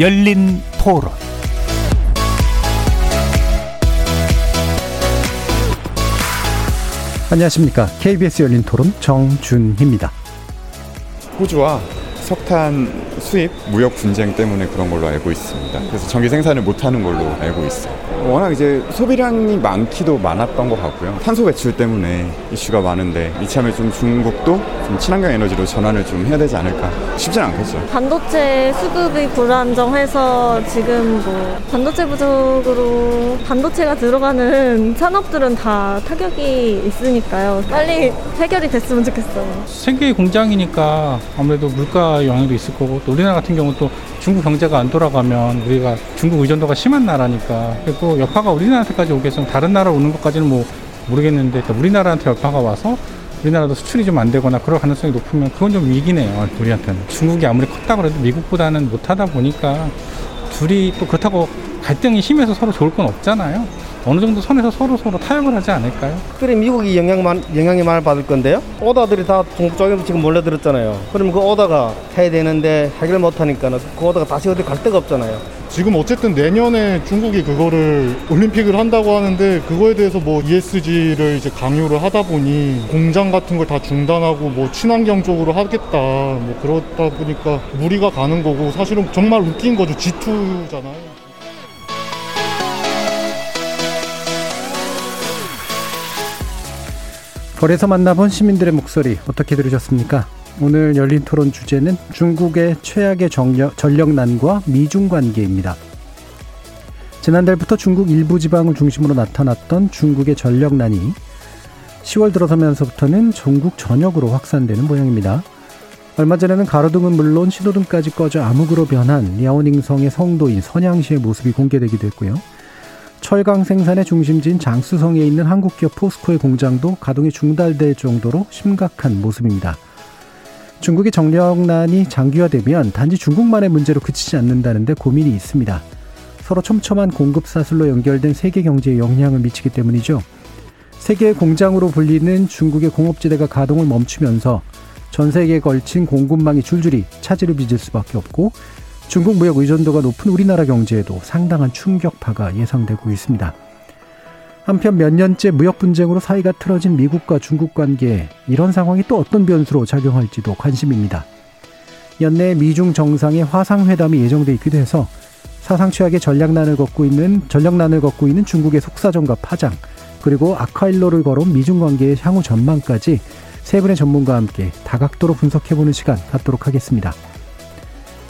열린 토론 안녕하십니까. KBS 열린 토론 정준희입니다. 호주와 석탄 수입 무역 분쟁 때문에 그런 걸로 알고 있습니다. 그래서 전기 생산을 못하는 걸로 알고 있어요. 워낙 이제 소비량이 많기도 많았던 것 같고요. 탄소 배출 때문에 이슈가 많은데 이참에 좀 중국도 좀 친환경 에너지로 전환을 좀 해야 되지 않을까 쉽지 않겠죠. 반도체 수급이 불안정해서 지금 뭐 반도체 부족으로 반도체가 들어가는 산업들은 다 타격이 있으니까요. 빨리 해결이 됐으면 좋겠어요. 세계 공장이니까 아무래도 물가 영향도 있을 거고 또 우리나라 같은 경우 또 중국 경제가 안 돌아가면 우리가 중국 의존도가 심한 나라니까. 그리고 여파가 우리나라한테까지 오겠으면 다른 나라 오는 것까지는 뭐 모르겠는데 우리나라한테 여파가 와서 우리나라도 수출이 좀 안 되거나 그럴 가능성이 높으면 그건 좀 위기네요 우리한테는. 중국이 아무리 컸다 그래도 미국보다는 못하다 보니까 둘이 또 그렇다고 갈등이 심해서 서로 좋을 건 없잖아요 어느 정도 선에서 서로 서로 타협을 하지 않을까요? 특별히 미국이 영향만 영향이 많이 받을 건데요. 오다들이 다 중국 쪽에서 지금 몰려들었잖아요. 그러면 그 오다가 해야 되는데 해결 못 하니까는 그 오다가 다시 어디 갈 데가 없잖아요. 지금 어쨌든 내년에 중국이 그거를 올림픽을 한다고 하는데 그거에 대해서 뭐 ESG를 이제 강요를 하다 보니 공장 같은 걸 다 중단하고 뭐 친환경 쪽으로 하겠다 뭐 그러다 보니까 무리가 가는 거고 사실은 정말 웃긴 거죠 G2잖아요. 거리에서 만나본 시민들의 목소리 어떻게 들으셨습니까? 오늘 열린 토론 주제는 중국의 최악의 전력, 전력난과 미중 관계입니다. 지난달부터 중국 일부 지방을 중심으로 나타났던 중국의 전력난이 10월 들어서면서부터는 전국 전역으로 확산되는 모양입니다. 얼마 전에는 가로등은 물론 신호등까지 꺼져 암흑으로 변한 리아오닝성의 성도인 선양시의 모습이 공개되기도 했고요. 철강 생산의 중심지인 장수성에 있는 한국 기업 포스코의 공장도 가동이 중단될 정도로 심각한 모습입니다. 중국의 정력난이 장기화되면 단지 중국만의 문제로 그치지 않는다는데 고민이 있습니다. 서로 촘촘한 공급 사슬로 연결된 세계 경제에 영향을 미치기 때문이죠. 세계의 공장으로 불리는 중국의 공업지대가 가동을 멈추면서 전 세계에 걸친 공급망이 줄줄이 차질을 빚을 수밖에 없고 중국 무역 의존도가 높은 우리나라 경제에도 상당한 충격파가 예상되고 있습니다. 한편 몇 년째 무역 분쟁으로 사이가 틀어진 미국과 중국 관계에 이런 상황이 또 어떤 변수로 작용할지도 관심입니다. 연내 미중 정상의 화상회담이 예정돼 있기도 해서 사상 최악의 전략난을 걷고 있는 전략난을 걷고 있는 중국의 속사정과 파장 그리고 아카일로를 걸어온 미중 관계의 향후 전망까지 세 분의 전문가와 함께 다각도로 분석해보는 시간 갖도록 하겠습니다.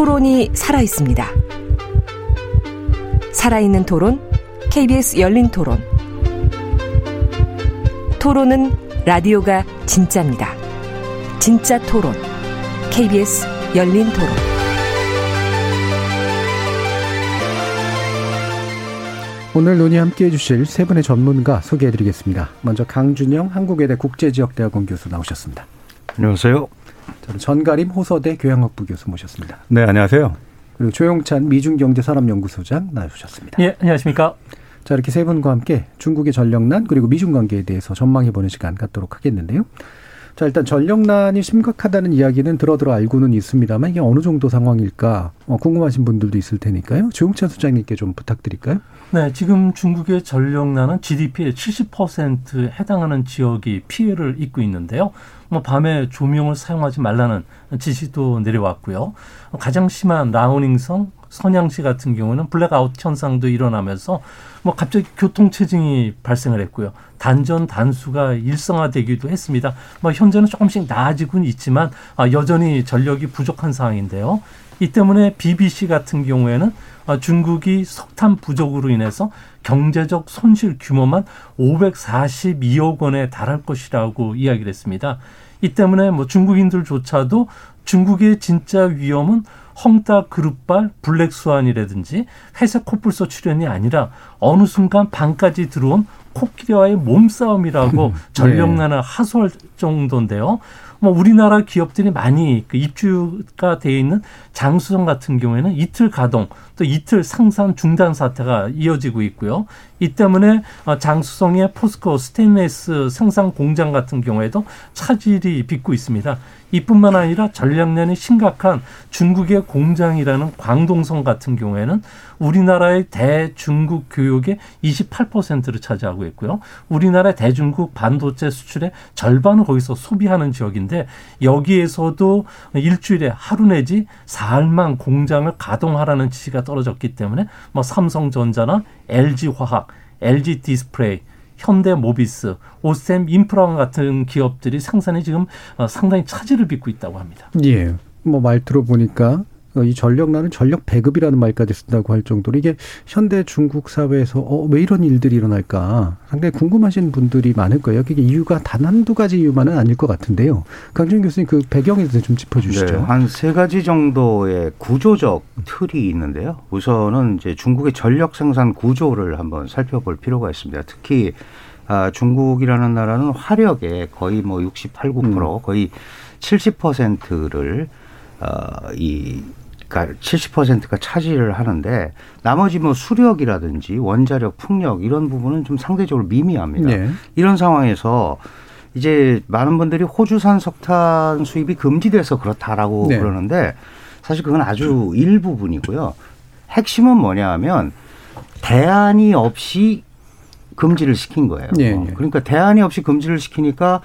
토론이 살아 있습니다. 살아있는 토론, KBS 열린 토론. 토론은 라디오가 진짜입니다. 진짜 토론, KBS 열린 토론. 오늘 논의 함께 해주실 세 분의 전문가 소개해드리겠습니다. 먼저 강준영 한국외대 국제지역대학원 교수 나오셨습니다. 안녕하세요. 저는 전가림 호서대 교양학부 교수 모셨습니다. 네, 안녕하세요. 그리고 조용찬 미중경제산업연구소장 나오셨습니다. 예, 안녕하십니까. 자, 이렇게 세 분과 함께 중국의 전력난 그리고 미중 관계에 대해서 전망해보는 시간 갖도록 하겠는데요. 자, 일단 전력난이 심각하다는 이야기는 들어 들어 알고는 있습니다만 이게 어느 정도 상황일까 어, 궁금하신 분들도 있을 테니까요. 조용찬 소장님께 좀 부탁드릴까요? 네, 지금 중국의 전력난은 GDP의 70%에 해당하는 지역이 피해를 입고 있는데요. 뭐 밤에 조명을 사용하지 말라는 지시도 내려왔고요. 가장 심한 랴오닝성, 선양시 같은 경우는 블랙아웃 현상도 일어나면서 뭐 갑자기 교통 체증이 발생을 했고요. 단전 단수가 일상화되기도 했습니다. 뭐 현재는 조금씩 나아지고는 있지만 아, 여전히 전력이 부족한 상황인데요. 이 때문에 BBC 같은 경우에는 중국이 석탄 부족으로 인해서 경제적 손실 규모만 542억 원에 달할 것이라고 이야기를 했습니다. 이 때문에 뭐 중국인들조차도 중국의 진짜 위험은 헝따 그룹발 블랙스완이라든지 회색 코뿔소 출현이 아니라 어느 순간 방까지 들어온 코끼리와의 몸싸움이라고 전력난을 네. 하소할 정도인데요. 뭐 우리나라 기업들이 많이 그 입주가 돼 있는 장수성 같은 경우에는 이틀 가동 또 이틀 상산 중단 사태가 이어지고 있고요. 이 때문에 어, 장수성의 포스코 스테인레스 생산 공장 같은 경우에도 차질이 빚고 있습니다. 이뿐만 아니라 전략난이 심각한 중국의 공장이라는 광동성 같은 경우에는 우리나라의 대중국 교역의 28%를 차지하고 있고요. 우리나라 대중국 반도체 수출의 절반을 거기서 소비하는 지역인데 여기에서도 일주일에 하루 내지 사흘만 공장을 가동하라는 지시가 떨어졌기 때문에 뭐 삼성전자나 LG화학, LG 디스플레이 현대 모비스, 오셈 인프라 같은 기업들이 생산에 지금 어, 상당히 차질을 빚고 있다고 합니다. 예. 뭐 말 들어보니까 어, 이 전력난은 전력 배급이라는 말까지 쓴다고 할 정도로 이게 현대 중국 사회에서 어, 왜 이런 일들이 일어날까 상당히 궁금하신 분들이 많을 거예요. 그게 이유가 단 한두 가지 이유만은 아닐 것 같은데요. 강준 교수님 그 배경에 대해서 좀 짚어주시죠. 네, 한세 가지 정도의 구조적 틀이 있는데요. 우선은 이제 중국의 전력 생산 구조를 한번 살펴볼 필요가 있습니다. 특히 아, 중국이라는 나라는 화력의 거의 뭐 68, 9% 음. 거의 70%를 어, 이 그러니까 70%가 차지를 하는데 나머지 뭐 수력이라든지 원자력, 풍력 이런 부분은 좀 상대적으로 미미합니다. 네. 이런 상황에서 이제 많은 분들이 호주산 석탄 수입이 금지돼서 그렇다라고 네. 그러는데 사실 그건 아주 일부분이고요. 핵심은 뭐냐 하면 대안이 없이 금지를 시킨 거예요. 네. 그러니까 대안이 없이 금지를 시키니까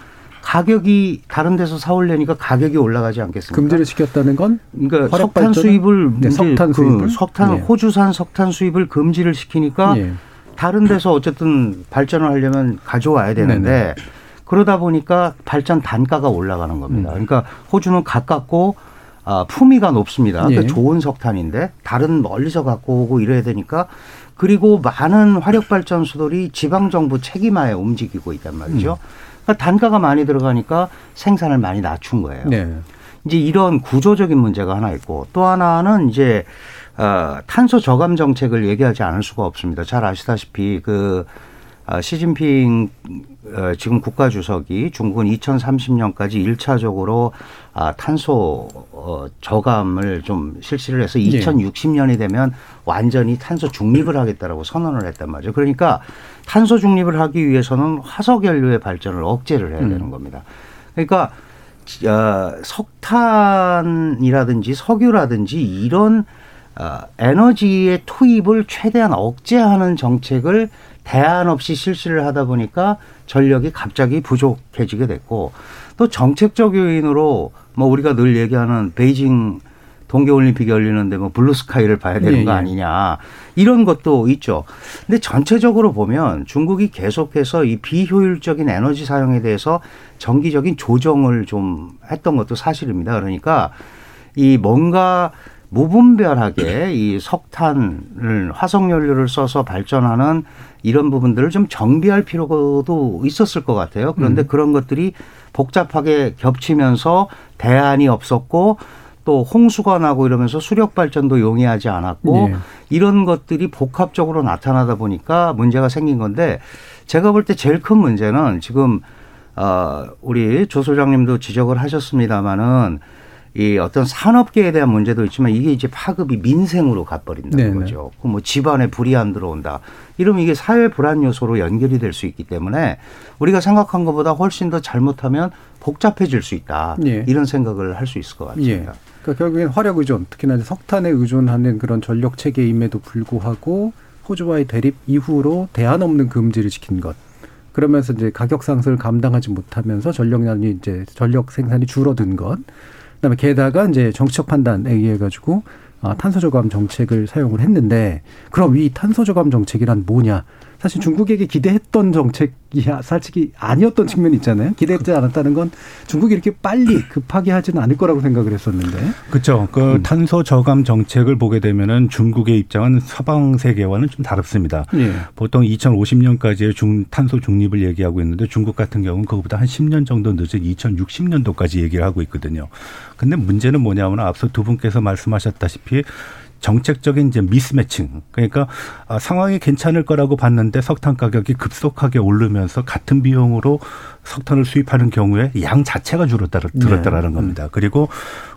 가격이 다른 데서 사올려니까 가격이 올라가지 않겠습니까? 금지를 시켰다는 건 그러니까 석탄 수입을 네, 석탄 그 수입을 석탄 네. 호주산 석탄 수입을 금지를 시키니까 네. 다른 데서 어쨌든 발전을 하려면 가져와야 되는데 네네. 네. 그러다 보니까 발전 단가가 올라가는 겁니다. 음. 그러니까 호주는 가깝고 아, 품위가 높습니다. 그러니까 예. 좋은 석탄인데 다른 멀리서 갖고 오고 이래야 되니까 그리고 많은 화력 발전소들이 지방 정부 책임하에 움직이고 있단 말이죠. 음. 그러니까 단가가 많이 들어가니까 생산을 많이 낮춘 거예요. 네. 이제 이런 구조적인 문제가 하나 있고 또 하나는 이제 어, 탄소 저감 정책을 얘기하지 않을 수가 없습니다. 잘 아시다시피 그 아, 시진핑 어, 지금 국가 주석이 중국은 2030년까지 1차적으로 아, 탄소 어, 저감을 좀 실시를 해서 2060년이 되면 완전히 탄소 중립을 하겠다라고 선언을 했단 말이죠. 그러니까 탄소 중립을 하기 위해서는 화석 연료의 발전을 억제를 해야 되는 음. 겁니다. 그러니까 어, 석탄이라든지 석유라든지 이런 어, 에너지의 투입을 최대한 억제하는 정책을 대안 없이 실시를 하다 보니까 전력이 갑자기 부족해지게 됐고 또 정책적 요인으로 뭐 우리가 늘 얘기하는 베이징 동계올림픽이 열리는데 뭐 블루스카이를 봐야 되는 예, 거 예. 아니냐 이런 것도 있죠. 근데 전체적으로 보면 중국이 계속해서 이 비효율적인 에너지 사용에 대해서 정기적인 조정을 좀 했던 것도 사실입니다. 그러니까 이 뭔가 무분별하게 이 석탄을 화석 연료를 써서 발전하는 이런 부분들을 좀 정비할 필요도 있었을 것 같아요. 그런데 음. 그런 것들이 복잡하게 겹치면서 대안이 없었고 또 홍수가 나고 이러면서 수력 발전도 용이하지 않았고 네. 이런 것들이 복합적으로 나타나다 보니까 문제가 생긴 건데 제가 볼 때 제일 큰 문제는 지금 어 우리 조 소장님도 지적을 하셨습니다마는 이 어떤 산업계에 대한 문제도 있지만 이게 이제 파급이 민생으로 가버린다는 네네. 거죠. 그뭐 집안에 불이 안 들어온다. 이러면 이게 사회 불안 요소로 연결이 될 수 있기 때문에 우리가 생각한 것보다 훨씬 더 잘못하면 복잡해질 수 있다. 예. 이런 생각을 할 수 있을 것 같습니다. 예. 그러니까 결국엔 화력 의존, 특히나 석탄에 의존하는 그런 전력 체계임에도 불구하고 호주와의 대립 이후로 대안 없는 금지를 시킨 것. 그러면서 이제 가격 상승을 감당하지 못하면서 전력량이 이제 전력 생산이 줄어든 것. 그다음에 게다가 이제 정치적 판단에 의해 가지고 아, 탄소 저감 정책을 사용을 했는데 그럼 이 탄소 저감 정책이란 뭐냐? 사실 중국에게 기대했던 정책이 솔직히 아니었던 측면이 있잖아요. 기대했지 않았다는 건 중국이 이렇게 빨리 급하게 하지는 않을 거라고 생각을 했었는데. 그렇죠. 그 음. 탄소 저감 정책을 보게 되면은 중국의 입장은 서방 세계와는 좀 다릅니다. 예. 보통 2050년까지의 중 탄소 중립을 얘기하고 있는데 중국 같은 경우는 그것보다 한 10년 정도 늦은 2060년도까지 얘기를 하고 있거든요. 근데 문제는 뭐냐면 앞서 두 분께서 말씀하셨다시피 정책적인 이제 미스매칭. 그러니까 아, 상황이 괜찮을 거라고 봤는데 석탄 가격이 급속하게 오르면서 같은 비용으로 석탄을 수입하는 경우에 양 자체가 줄었다라는 네. 겁니다. 그리고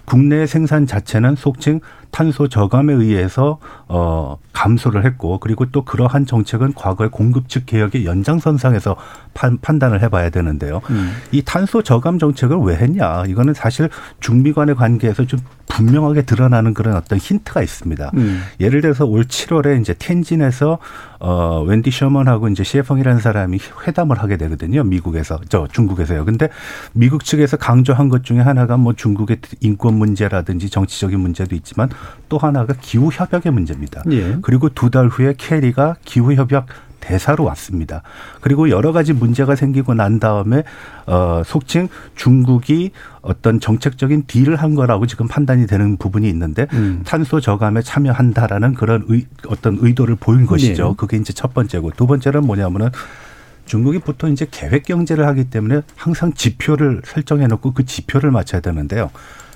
국내 생산 자체는 속칭 탄소 저감에 의해서 어 감소를 했고 그리고 또 그러한 정책은 과거의 공급 측 개혁의 연장선상에서 판, 판단을 해봐야 되는데요. 음. 이 탄소 저감 정책을 왜 했냐? 이거는 사실 중미 간의 관계에서 좀 분명하게 드러나는 그런 어떤 힌트가 있습니다. 음. 예를 들어서 올 7월에 이제 텐진에서 어 웬디 셔먼하고 이제 시에펑이라는 사람이 회담을 하게 되거든요. 미국에서 저 중국에서요. 근데 미국 측에서 강조한 것 중에 하나가 뭐 중국의 인권 문제라든지 정치적인 문제도 있지만 또 하나가 기후 협약의 문제입니다. 예. 그리고 두 달 후에 캐리가 기후 협약 대사로 왔습니다. 그리고 여러 가지 문제가 생기고 난 다음에 어 속칭 중국이 어떤 정책적인 딜을 한 거라고 지금 판단이 되는 부분이 있는데 음. 탄소 저감에 참여한다라는 그런 의, 어떤 의도를 보인 것이죠. 네. 그게 이제 첫 번째고 두 번째는 뭐냐면은 중국이 보통 이제 계획 경제를 하기 때문에 항상 지표를 설정해 놓고 그 지표를 맞춰야 되는데요.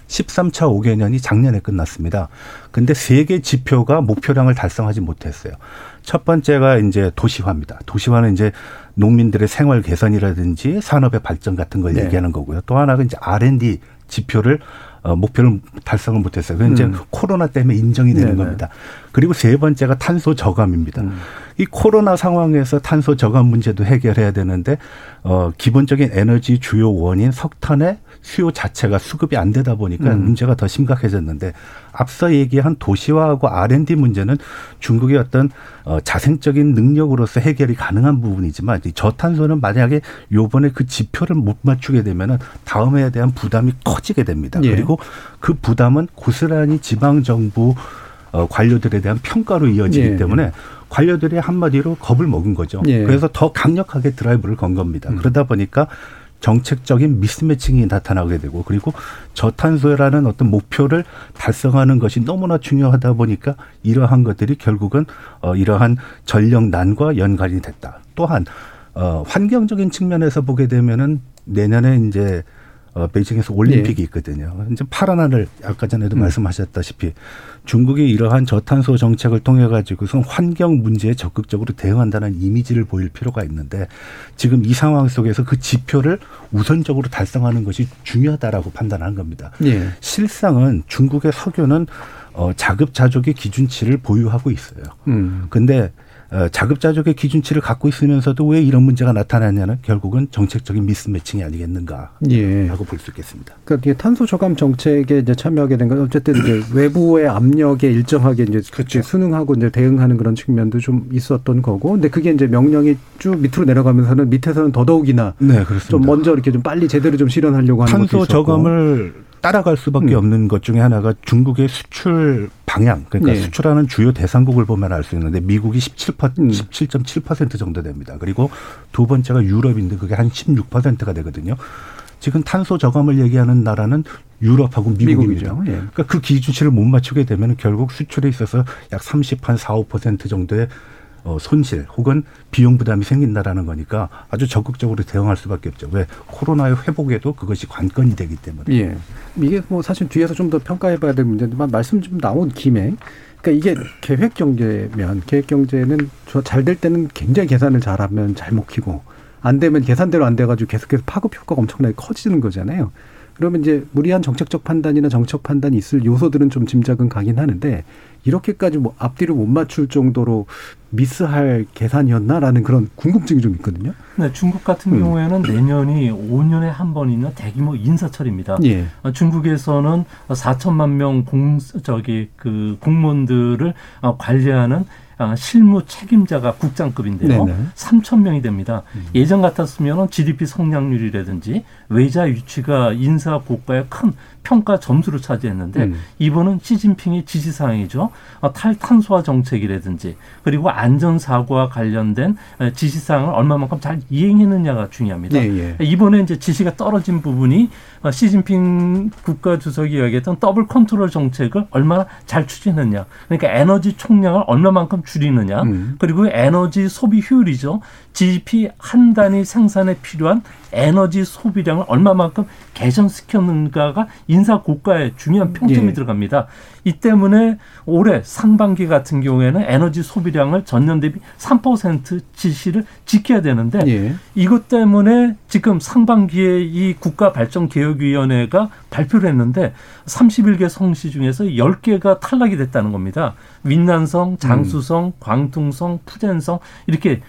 13차 5개년이 작년에 끝났습니다. 근데 세 개 지표가 목표량을 달성하지 못했어요. 첫 번째가 이제 도시화입니다. 도시화는 이제 농민들의 생활 개선이라든지 산업의 발전 같은 걸 네. 얘기하는 거고요. 또 하나가 이제 R&D 지표를 어, 목표를 달성을 못했어요. 그건 음. 이제 코로나 때문에 인정이 되는 네네. 겁니다. 그리고 세 번째가 탄소 저감입니다. 음. 이 코로나 상황에서 탄소 저감 문제도 해결해야 되는데 어, 기본적인 에너지 주요 원인 석탄의 수요 자체가 수급이 안 되다 보니까 음. 문제가 더 심각해졌는데 앞서 얘기한 도시화하고 R&D 문제는 중국의 어떤 어, 자생적인 능력으로서 해결이 가능한 부분이지만 저탄소는 만약에 요번에 그 지표를 못 맞추게 되면은 다음에 대한 부담이 커지게 됩니다. 예. 그리고 그 부담은 고스란히 지방 정부 어, 관료들에 대한 평가로 이어지기 예. 때문에 관료들이 한마디로 겁을 먹은 거죠. 예. 그래서 더 강력하게 드라이브를 건 겁니다. 음. 그러다 보니까 정책적인 미스매칭이 나타나게 되고 그리고 저탄소라는 어떤 목표를 달성하는 것이 너무나 중요하다 보니까 이러한 것들이 결국은 어 이러한 전력난과 연관이 됐다. 또한 어 환경적인 측면에서 보게 되면은 내년에 이제 어, 베이징에서 올림픽이 예. 있거든요. 이제 파란 하늘 아까 전에도 음. 말씀하셨다시피 중국이 이러한 저탄소 정책을 통해 가지고서 환경 문제에 적극적으로 대응한다는 이미지를 보일 필요가 있는데 지금 이 상황 속에서 그 지표를 우선적으로 달성하는 것이 중요하다라고 판단한 겁니다. 예. 실상은 중국의 석유는 어, 자급자족의 기준치를 보유하고 있어요. 음. 근데 어, 자급자족의 기준치를 갖고 있으면서도 왜 이런 문제가 나타나냐는 결국은 정책적인 미스매칭이 아니겠는가라고 예. 볼수 있겠습니다. 그러니까 탄소 저감 정책에 이제 참여하게 된 건 어쨌든 이제 외부의 압력에 일정하게 이제 그렇죠. 순응하고 이제 대응하는 그런 측면도 좀 있었던 거고, 근데 그게 이제 명령이 쭉 밑으로 내려가면서는 밑에서는 더더욱이나 네, 좀 먼저 이렇게 좀 빨리 제대로 좀 실현하려고 하는 탄소 저감을 따라갈 수밖에 음. 없는 것 중에 하나가 중국의 수출 방향 그러니까 네. 수출하는 주요 대상국을 보면 알 수 있는데 미국이 17% 17.7% 정도 됩니다. 그리고 두 번째가 유럽인데 그게 한 16%가 되거든요. 지금 탄소 저감을 얘기하는 나라는 유럽하고 미국입니다. 예. 그러니까 그 기준치를 못 맞추게 되면 결국 수출에 있어서 약 30, 한 4, 5% 정도의 어, 손실 혹은 비용 부담이 생긴다라는 거니까 아주 적극적으로 대응할 수밖에 없죠. 왜 코로나의 회복에도 그것이 관건이 되기 때문에. 예. 이게 뭐 사실 뒤에서 좀 더 평가해봐야 될 문제지만 말씀 좀 나온 김에 그러니까 이게 계획 경제면 계획 경제는 잘 될 때는 굉장히 계산을 잘하면 잘 먹히고 안 되면 계산대로 안 돼가지고 계속해서 파급 효과가 엄청나게 커지는 거잖아요. 그러면 이제 무리한 정책적 판단이나 정책 판단이 있을 요소들은 좀 짐작은 가긴 하는데 이렇게까지 뭐 앞뒤를 못 맞출 정도로 미스할 계산이었나라는 그런 궁금증이 좀 있거든요. 네, 중국 같은 음. 경우에는 내년이 5년에 한 번 있는 대규모 인사철입니다. 예. 어, 중국에서는 4천만 명 공, 저기 그 공무원들을 어, 관리하는 아, 실무 책임자가 국장급인데요. 네네. 3천 명이 됩니다. 음. 예전 같았으면 GDP 성장률이라든지 외자 유치가 인사 고가의 큰 평가 점수를 차지했는데 음. 이번은 시진핑의 지시사항이죠. 어, 탈탄소화 정책이라든지 그리고 안전 사고와 관련된 지시 사항을 얼마만큼 잘 이행했느냐가 중요합니다. 예, 예. 이번에 이제 지시가 떨어진 부분이 어, 시진핑 국가 주석이 이야기했던 double control 정책을 얼마나 잘 추진했냐. 그러니까 에너지 총량을 얼마만큼 줄이느냐. 음. 그리고 에너지 소비 효율이죠. GDP 한 단위 생산에 필요한 에너지 소비량을 얼마만큼 개선시켰는가가 인사 고과에 중요한 평점이 예. 들어갑니다. 이 때문에 올해 상반기 같은 경우에는 에너지 소비량을 전년 대비 3% 지시를 지켜야 되는데 예. 이것 때문에 지금 상반기에 이 국가발전개혁위원회가 발표를 했는데 31개 성시 중에서 10개가 탈락이 됐다는 겁니다. 윈난성, 장수성, 음. 광둥성, 푸젠성 이렇게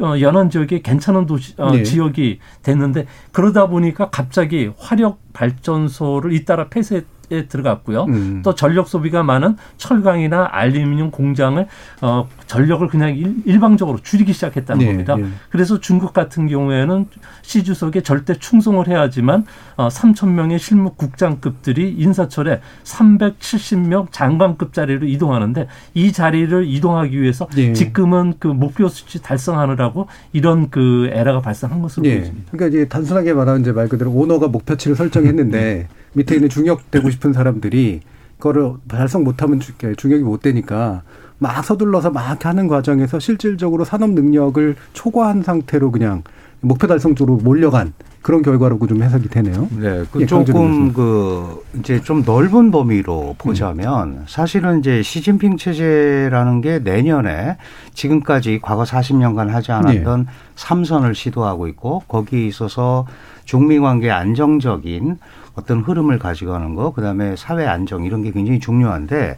어, 연안 지역에 괜찮은 도시 어, 네. 지역이 됐는데 그러다 보니까 갑자기 화력 발전소를 잇따라 폐쇄 에 들어갔고요. 음. 또 전력 소비가 많은 철강이나 알루미늄 공장을 어 전력을 그냥 일, 방적으로 줄이기 시작했다는 네, 겁니다. 네. 그래서 중국 같은 경우에는 시 주석에 절대 충성을 해야지만 어 3천 명의 실무 국장급들이 인사철에 370명 장관급 자리로 이동하는데 이 자리를 이동하기 위해서 네. 지금은 그 목표 수치 달성하느라고 이런 그 에러가 발생한 것으로 네. 보입니다. 그러니까 이제 단순하게 말하면 이제 말 그대로 오너가 목표치를 설정했는데 밑에 있는 중역 되고 싶은 사람들이 그거를 달성 못하면 중역이 못 되니까 막 서둘러서 막 하는 과정에서 실질적으로 산업 능력을 초과한 상태로 그냥 목표 달성 쪽으로 몰려간 그런 결과라고 좀 해석이 되네요. 네, 그 예, 조금 그 이제 좀 넓은 범위로 보자면 음. 사실은 이제 시진핑 체제라는 게 내년에 지금까지 과거 40년간 하지 않았던 네. 삼선을 시도하고 있고 거기에 있어서 중미 관계 안정적인 어떤 흐름을 가져가는 거, 그다음에 사회 안정 이런 게 굉장히 중요한데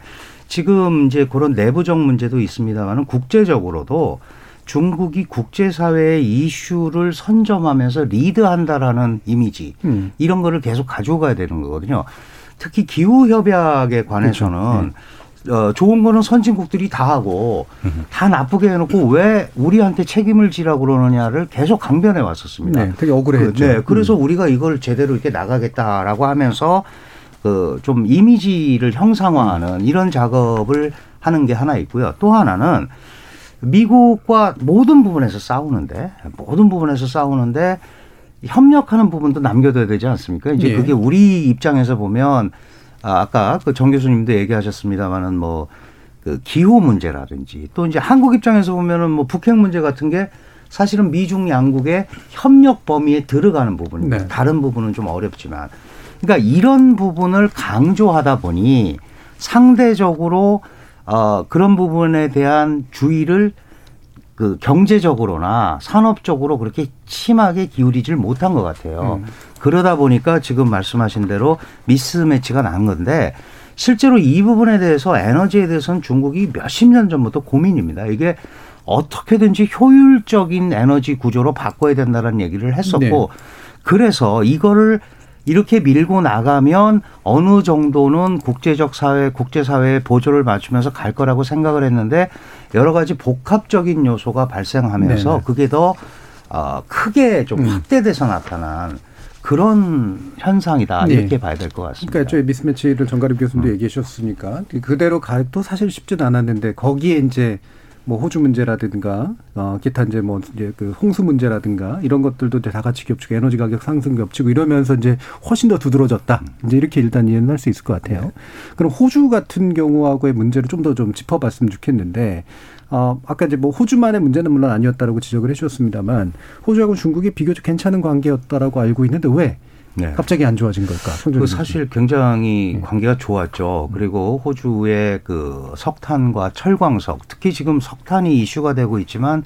지금 이제 그런 내부적 문제도 있습니다만은 국제적으로도 중국이 국제사회의 이슈를 선점하면서 리드한다라는 이미지 음. 이런 거를 계속 가지고 가야 되는 거거든요. 특히 기후 협약에 관해서는 그렇죠. 네. 어, 좋은 거는 선진국들이 다 하고 다 나쁘게 해놓고 왜 우리한테 책임을 지라고 그러느냐를 계속 강변해 왔었습니다. 네, 되게 억울했죠. 그, 네, 그래서 음. 우리가 이걸 제대로 이렇게 나가겠다라고 하면서 그 좀 이미지를 형상화하는 이런 작업을 하는 게 하나 있고요. 또 하나는 미국과 모든 부분에서 싸우는데 모든 부분에서 싸우는데 협력하는 부분도 남겨둬야 되지 않습니까? 이제 예. 그게 우리 입장에서 보면 아, 아까 그 정 교수님도 얘기하셨습니다만은 뭐 그 기후 문제라든지 또 이제 한국 입장에서 보면은 뭐 북핵 문제 같은 게 사실은 미중 양국의 협력 범위에 들어가는 부분입니다. 네. 다른 부분은 좀 어렵지만 그러니까 이런 부분을 강조하다 보니 상대적으로 어 그런 부분에 대한 주의를 그 경제적으로나 산업적으로 그렇게 심하게 기울이질 못한 것 같아요. 음. 그러다 보니까 지금 말씀하신 대로 미스매치가 난 건데 실제로 이 부분에 대해서 에너지에 대해서는 중국이 몇십 년 전부터 고민입니다. 이게 어떻게든지 효율적인 에너지 구조로 바꿔야 된다는 얘기를 했었고 네. 그래서 이거를 이렇게 밀고 나가면 어느 정도는 국제적 사회, 국제사회의 보조를 맞추면서 갈 거라고 생각을 했는데 여러 가지 복합적인 요소가 발생하면서 네네. 그게 더 어, 크게 좀 음. 확대돼서 나타난 그런 현상이다 네. 이렇게 봐야 될 것 같습니다. 그러니까 저희 미스매치를 정가림 교수님도 음. 얘기해 주셨으니까 그대로 가도 사실 쉽지는 않았는데 거기에 이제 뭐 호주 문제라든가 어 기타 이제 뭐 이제 그 홍수 문제라든가 이런 것들도 다 같이 겹치고 에너지 가격 상승 겹치고 이러면서 이제 훨씬 더 두드러졌다. 이제 이렇게 일단 이해는 할 수 있을 것 같아요. 네. 그럼 호주 같은 경우하고의 문제를 좀 더좀 짚어봤으면 좋겠는데 어 아까 이제 뭐 호주만의 문제는 물론 아니었다라고 지적을 해주셨습니다만 호주하고 중국이 비교적 괜찮은 관계였다라고 알고 있는데 왜 네. 갑자기 안 좋아진 걸까? 그 사실 굉장히 네. 관계가 좋았죠. 그리고 호주의 그 석탄과 철광석, 특히 지금 석탄이 이슈가 되고 있지만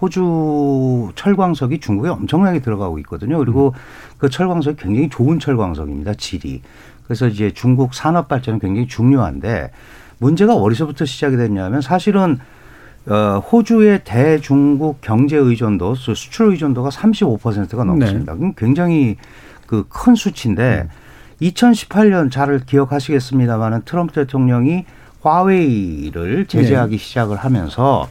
호주 철광석이 중국에 엄청나게 들어가고 있거든요. 그리고 음. 그 철광석이 굉장히 좋은 철광석입니다. 질이. 그래서 이제 중국 산업 발전은 굉장히 중요한데 문제가 어디서부터 시작이 됐냐면 사실은 어, 호주의 대중국 경제 의존도, 수출 의존도가 35%가 넘습니다. 네. 굉장히 그 큰 수치인데 음. 2018년 잘 기억하시겠습니다만은 트럼프 대통령이 화웨이를 제재하기 네. 시작을 하면서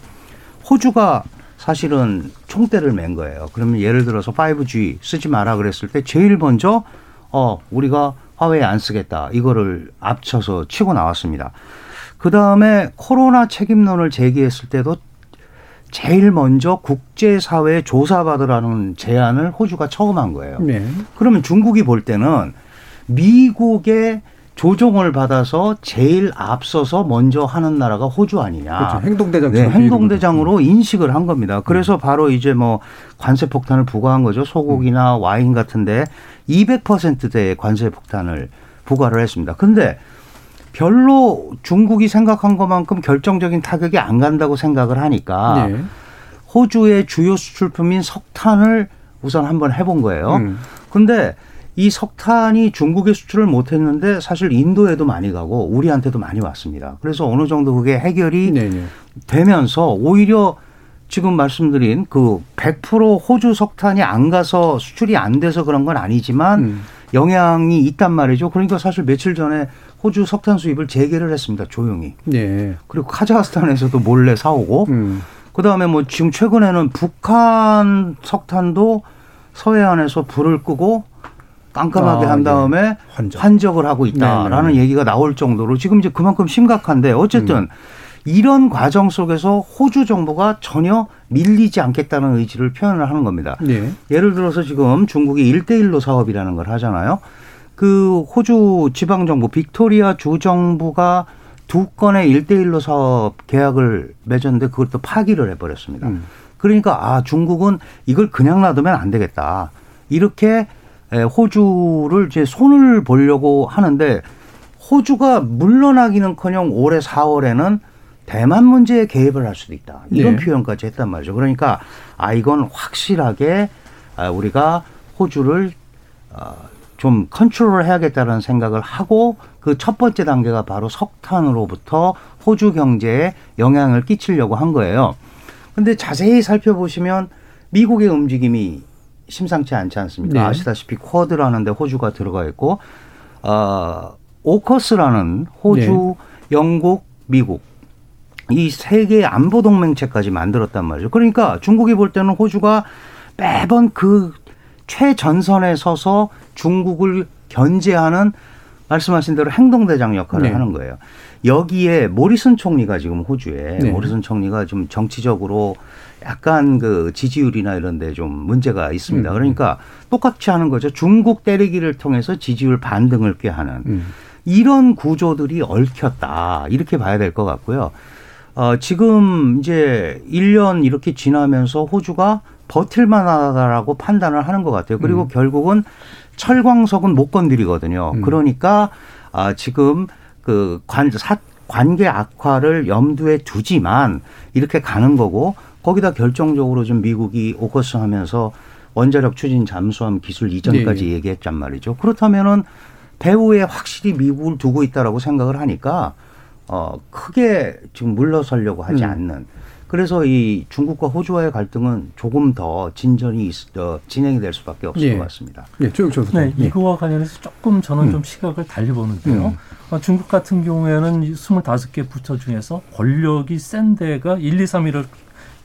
호주가 사실은 총대를 맨 거예요. 그러면 예를 들어서 5G 쓰지 마라 그랬을 때 제일 먼저 어 우리가 화웨이 안 쓰겠다 이거를 앞서서 치고 나왔습니다. 그 다음에 코로나 책임론을 제기했을 때도 제일 먼저 국제사회에 조사받으라는 제안을 호주가 처음 한 거예요. 네. 그러면 중국이 볼 때는 미국의 조종을 받아서 제일 앞서서 먼저 하는 나라가 호주 아니냐. 그렇죠. 행동대장. 네, 행동대장으로 인식을 한 겁니다. 그래서 음. 바로 이제 뭐 관세 폭탄을 부과한 거죠. 소고기나 음. 와인 같은데 200%대의 관세 폭탄을 부과를 했습니다. 근데 별로 중국이 생각한 것만큼 결정적인 타격이 안 간다고 생각을 하니까 네. 호주의 주요 수출품인 석탄을 우선 한번 해본 거예요. 음. 근데 이 석탄이 중국에 수출을 못 했는데 사실 인도에도 많이 가고 우리한테도 많이 왔습니다. 그래서 어느 정도 그게 해결이 네네. 네. 되면서 오히려 지금 말씀드린 그 100% 호주 석탄이 안 가서 수출이 안 돼서 그런 건 아니지만 음. 영향이 있단 말이죠. 그러니까 사실 며칠 전에 호주 석탄 수입을 재개를 했습니다. 조용히. 네. 그리고 카자흐스탄에서도 몰래 사오고 음. 그 다음에 뭐 지금 최근에는 북한 석탄도 서해안에서 불을 끄고 깜깜하게 아, 한 예. 다음에 네. 환적. 을 하고 있다라는 네네. 네. 얘기가 나올 정도로 지금 이제 그만큼 심각한데 어쨌든 음. 이런 과정 속에서 호주 정부가 전혀 밀리지 않겠다는 의지를 표현을 하는 겁니다. 네. 예를 들어서 지금 중국이 일대일로 사업이라는 걸 하잖아요. 그 호주 지방정부 빅토리아 주 정부가 두 건의 일대일로 사업 계약을 맺었는데 그걸 또 파기를 해버렸습니다. 음. 그러니까 아 중국은 이걸 그냥 놔두면 안 되겠다. 이렇게 호주를 이제 손을 보려고 하는데 호주가 물러나기는커녕 올해 4월에는 대만 문제에 개입을 할 수도 있다. 이런 네. 표현까지 했단 말이죠. 그러니까 아 이건 확실하게 아, 우리가 호주를 어, 좀 컨트롤을 해야겠다는 생각을 하고 그 첫 번째 단계가 바로 석탄으로부터 호주 경제에 영향을 끼치려고 한 거예요. 근데 자세히 살펴보시면 미국의 움직임이 심상치 않지 않습니까? 네. 아시다시피 쿼드라는 데 호주가 들어가 있고 어, 오커스라는 호주, 네. 영국, 미국 이 세 개의 안보 동맹체까지 만들었단 말이죠. 그러니까 중국이 볼 때는 호주가 매번 그 최전선에 서서 중국을 견제하는 말씀하신 대로 행동대장 역할을 네. 하는 거예요. 여기에 모리슨 총리가 지금 호주에 네. 모리슨 총리가 좀 정치적으로 약간 그 지지율이나 이런 데 좀 문제가 있습니다. 음. 그러니까 똑같이 하는 거죠. 중국 때리기를 통해서 지지율 반등을 꾀하는 음. 이런 구조들이 얽혔다. 이렇게 봐야 될 것 같고요. 어, 지금 이제 1년 이렇게 지나면서 호주가 버틸 만 하다라고 판단을 하는 것 같아요. 그리고 음. 결국은 철광석은 못 건드리거든요. 음. 그러니까 아, 지금 그 관, 사, 관계 악화를 염두에 두지만 이렇게 가는 거고 거기다 결정적으로 좀 미국이 오커스 하면서 원자력 추진 잠수함 기술 이전까지 네. 얘기했단 말이죠. 그렇다면은 배후에 확실히 미국을 두고 있다라고 생각을 하니까 어, 크게 지금 물러서려고 하지 음. 않는 그래서 이 중국과 호주와의 갈등은 조금 더 진전이 있, 어, 진행이 될 수밖에 없을 예. 것 같습니다. 예, 조영철 네, 예. 이거와 관련해서 조금 저는 음. 좀 시각을 달리 보는데요. 음. 어, 중국 같은 경우에는 25개 부처 중에서 권력이 센 데가 1, 2, 3위를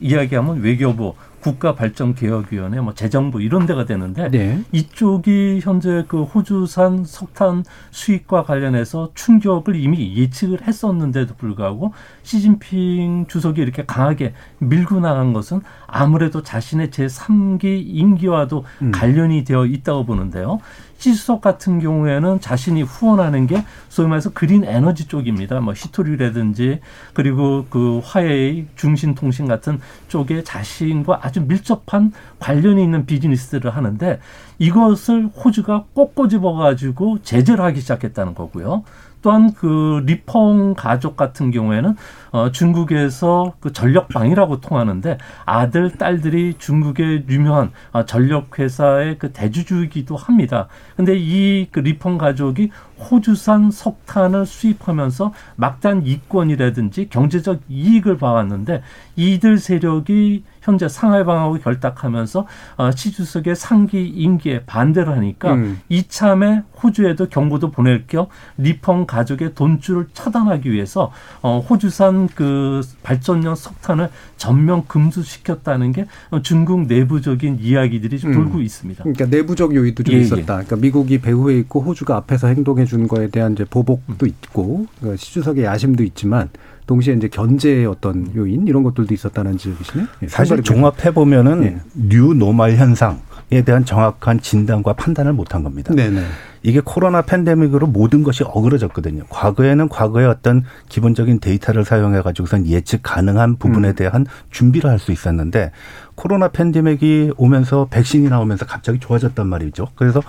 이야기하면 외교부, 국가발전개혁위원회, 뭐 재정부 이런 데가 되는데 네. 이쪽이 현재 그 호주산 석탄 수입과 관련해서 충격을 이미 예측을 했었는데도 불구하고 시진핑 주석이 이렇게 강하게 밀고 나간 것은 아무래도 자신의 제3기 임기와도 음. 관련이 되어 있다고 보는데요. 시수석 같은 경우에는 자신이 후원하는 게 소위 말해서 그린 에너지 쪽입니다. 뭐 히토리라든지 그리고 그 화웨이, 중신통신 같은 쪽에 자신과 아주 밀접한 관련이 있는 비즈니스를 하는데 이것을 호주가 꼭 꼬집어 가지고 제재를 하기 시작했다는 거고요. 또한 그 리펑 가족 같은 경우에는 어 중국에서 그 전력방이라고 통하는데 아들 딸들이 중국의 유명한 어 전력 회사의 그 대주주이기도 합니다. 근데 이 그 리펑 가족이 호주산 석탄을 수입하면서 막단 이권이라든지 경제적 이익을 봐왔는데 이들 세력이 현재 상하이 방하고 결탁하면서 어, 시주석의 상기 임기에 반대를 하니까 음. 이참에 호주에도 경보도 보낼 겸 리펑 가족의 돈줄을 차단하기 위해서 어, 호주산 그 발전용 석탄을 전면 금수시켰다는 게 중국 내부적인 이야기들이 좀 음. 돌고 있습니다. 그러니까 내부적 요인도 좀 예, 예. 있었다. 예. 그러니까 미국이 배후에 있고 호주가 앞에서 행동해 준 거에 대한 이제 보복도 음. 있고 그러니까 시주석의 야심도 있지만 동시에 이제 견제의 어떤 요인 이런 것들도 있었다는 지적이시네요. 예, 사실 종합해 보면은 예. new normal 현상에 대한 정확한 진단과 판단을 못한 겁니다. 네네. 이게 코로나 팬데믹으로 모든 것이 어그러졌거든요. 과거에는 과거의 어떤 기본적인 데이터를 사용해 가지고선 예측 가능한 부분에 음. 대한 준비를 할 수 있었는데 코로나 팬데믹이 오면서 백신이 나오면서 갑자기 좋아졌단 말이죠. 그래서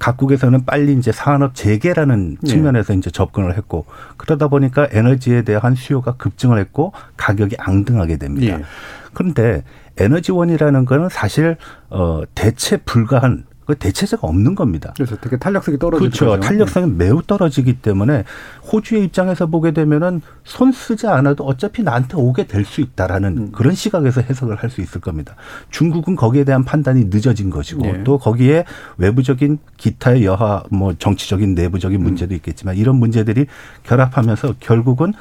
각국에서는 빨리 이제 산업 재개라는 네. 측면에서 이제 접근을 했고 그러다 보니까 에너지에 대한 수요가 급증을 했고 가격이 앙등하게 됩니다. 네. 그런데 에너지원이라는 거는 사실 어 대체 불가한 그 대체제가 없는 겁니다. 그래서 되게 탄력성이 떨어지죠. 그렇죠. 탄력성이 네. 매우 떨어지기 때문에 호주의 입장에서 보게 되면은 손 쓰지 않아도 어차피 나한테 오게 될 수 있다라는 음. 그런 시각에서 해석을 할 수 있을 겁니다. 중국은 거기에 대한 판단이 늦어진 것이고 네. 또 거기에 외부적인 기타의 여하 뭐 정치적인 내부적인 문제도 음. 있겠지만 이런 문제들이 결합하면서 결국은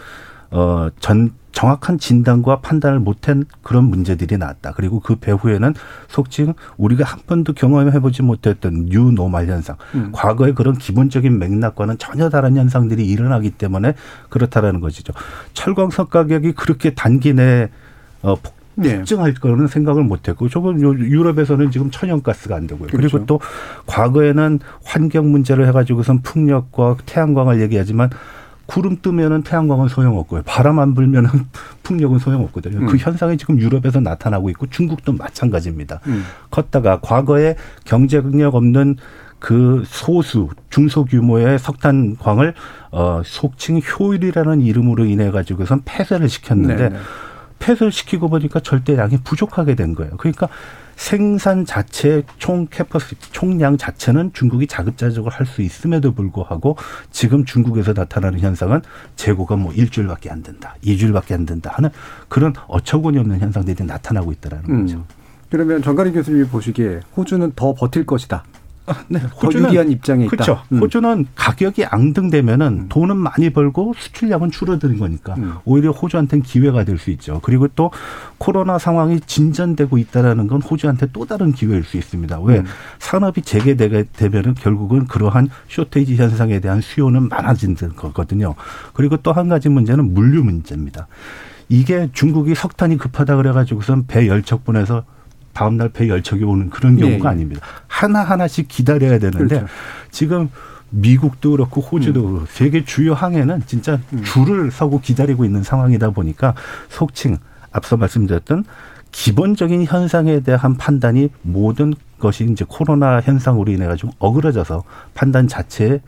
어 전 정확한 진단과 판단을 못한 그런 문제들이 나왔다. 그리고 그 배후에는 속칭 우리가 한 번도 경험해보지 못했던 뉴노말 현상, 음. 과거의 그런 기본적인 맥락과는 전혀 다른 현상들이 일어나기 때문에 그렇다라는 것이죠. 철광석 가격이 그렇게 단기 내에 어, 폭증할 네. 거는 생각을 못했고 저번 유럽에서는 지금 천연가스가 안 되고요. 그렇죠. 그리고 또 과거에는 환경 문제를 해가지고선 풍력과 태양광을 얘기하지만 구름 뜨면은 태양광은 소용없고요. 바람 안 불면은 풍력은 소용없거든요. 그 음. 그 현상이 지금 유럽에서 나타나고 있고 중국도 마찬가지입니다. 음. 컸다가 과거에 경제능력 없는 그 소수 중소 규모의 석탄광을 어 속칭 효율이라는 이름으로 인해 가지고선 폐쇄를 시켰는데 네네. 네. 폐쇄를 시키고 보니까 절대 양이 부족하게 된 거예요. 그러니까 생산 자체 총 capacity 총량 자체는 중국이 자급자족을 할 수 있음에도 불구하고 지금 중국에서 나타나는 현상은 재고가 뭐 일주일밖에 안 된다, 이주일밖에 안 된다 하는 그런 어처구니 없는 현상들이 나타나고 있다라는 음. 거죠. 그러면 정가리 교수님이 보시기에 호주는 더 버틸 것이다. 네, 호주는 유리한 입장에 있다. 그렇죠. 음. 호주는 가격이 앙등되면은 음. 돈은 많이 벌고 수출량은 줄어드는 거니까 음. 오히려 호주한테는 기회가 될 수 있죠. 그리고 또 코로나 상황이 진전되고 있다라는 건 호주한테 또 다른 기회일 수 있습니다. 왜 음. 산업이 재개되게 되면은 결국은 그러한 쇼테이지 현상에 대한 수요는 많아지는 거거든요. 그리고 또 한 가지 문제는 물류 문제입니다. 이게 중국이 석탄이 급하다 그래가지고선 배 열척 분해서 다음날 배 열척이 오는 그런 네. 경우가 네. 아닙니다. 하나하나씩 기다려야 되는데 그렇죠. 지금 미국도 그렇고 호주도 음. 그렇고 세계 주요 항해는 진짜 음. 줄을 서고 기다리고 있는 상황이다 보니까 속칭 앞서 말씀드렸던 기본적인 현상에 대한 판단이 모든 것이 이제 코로나 현상으로 인해 가지고 어그러져서 판단 자체에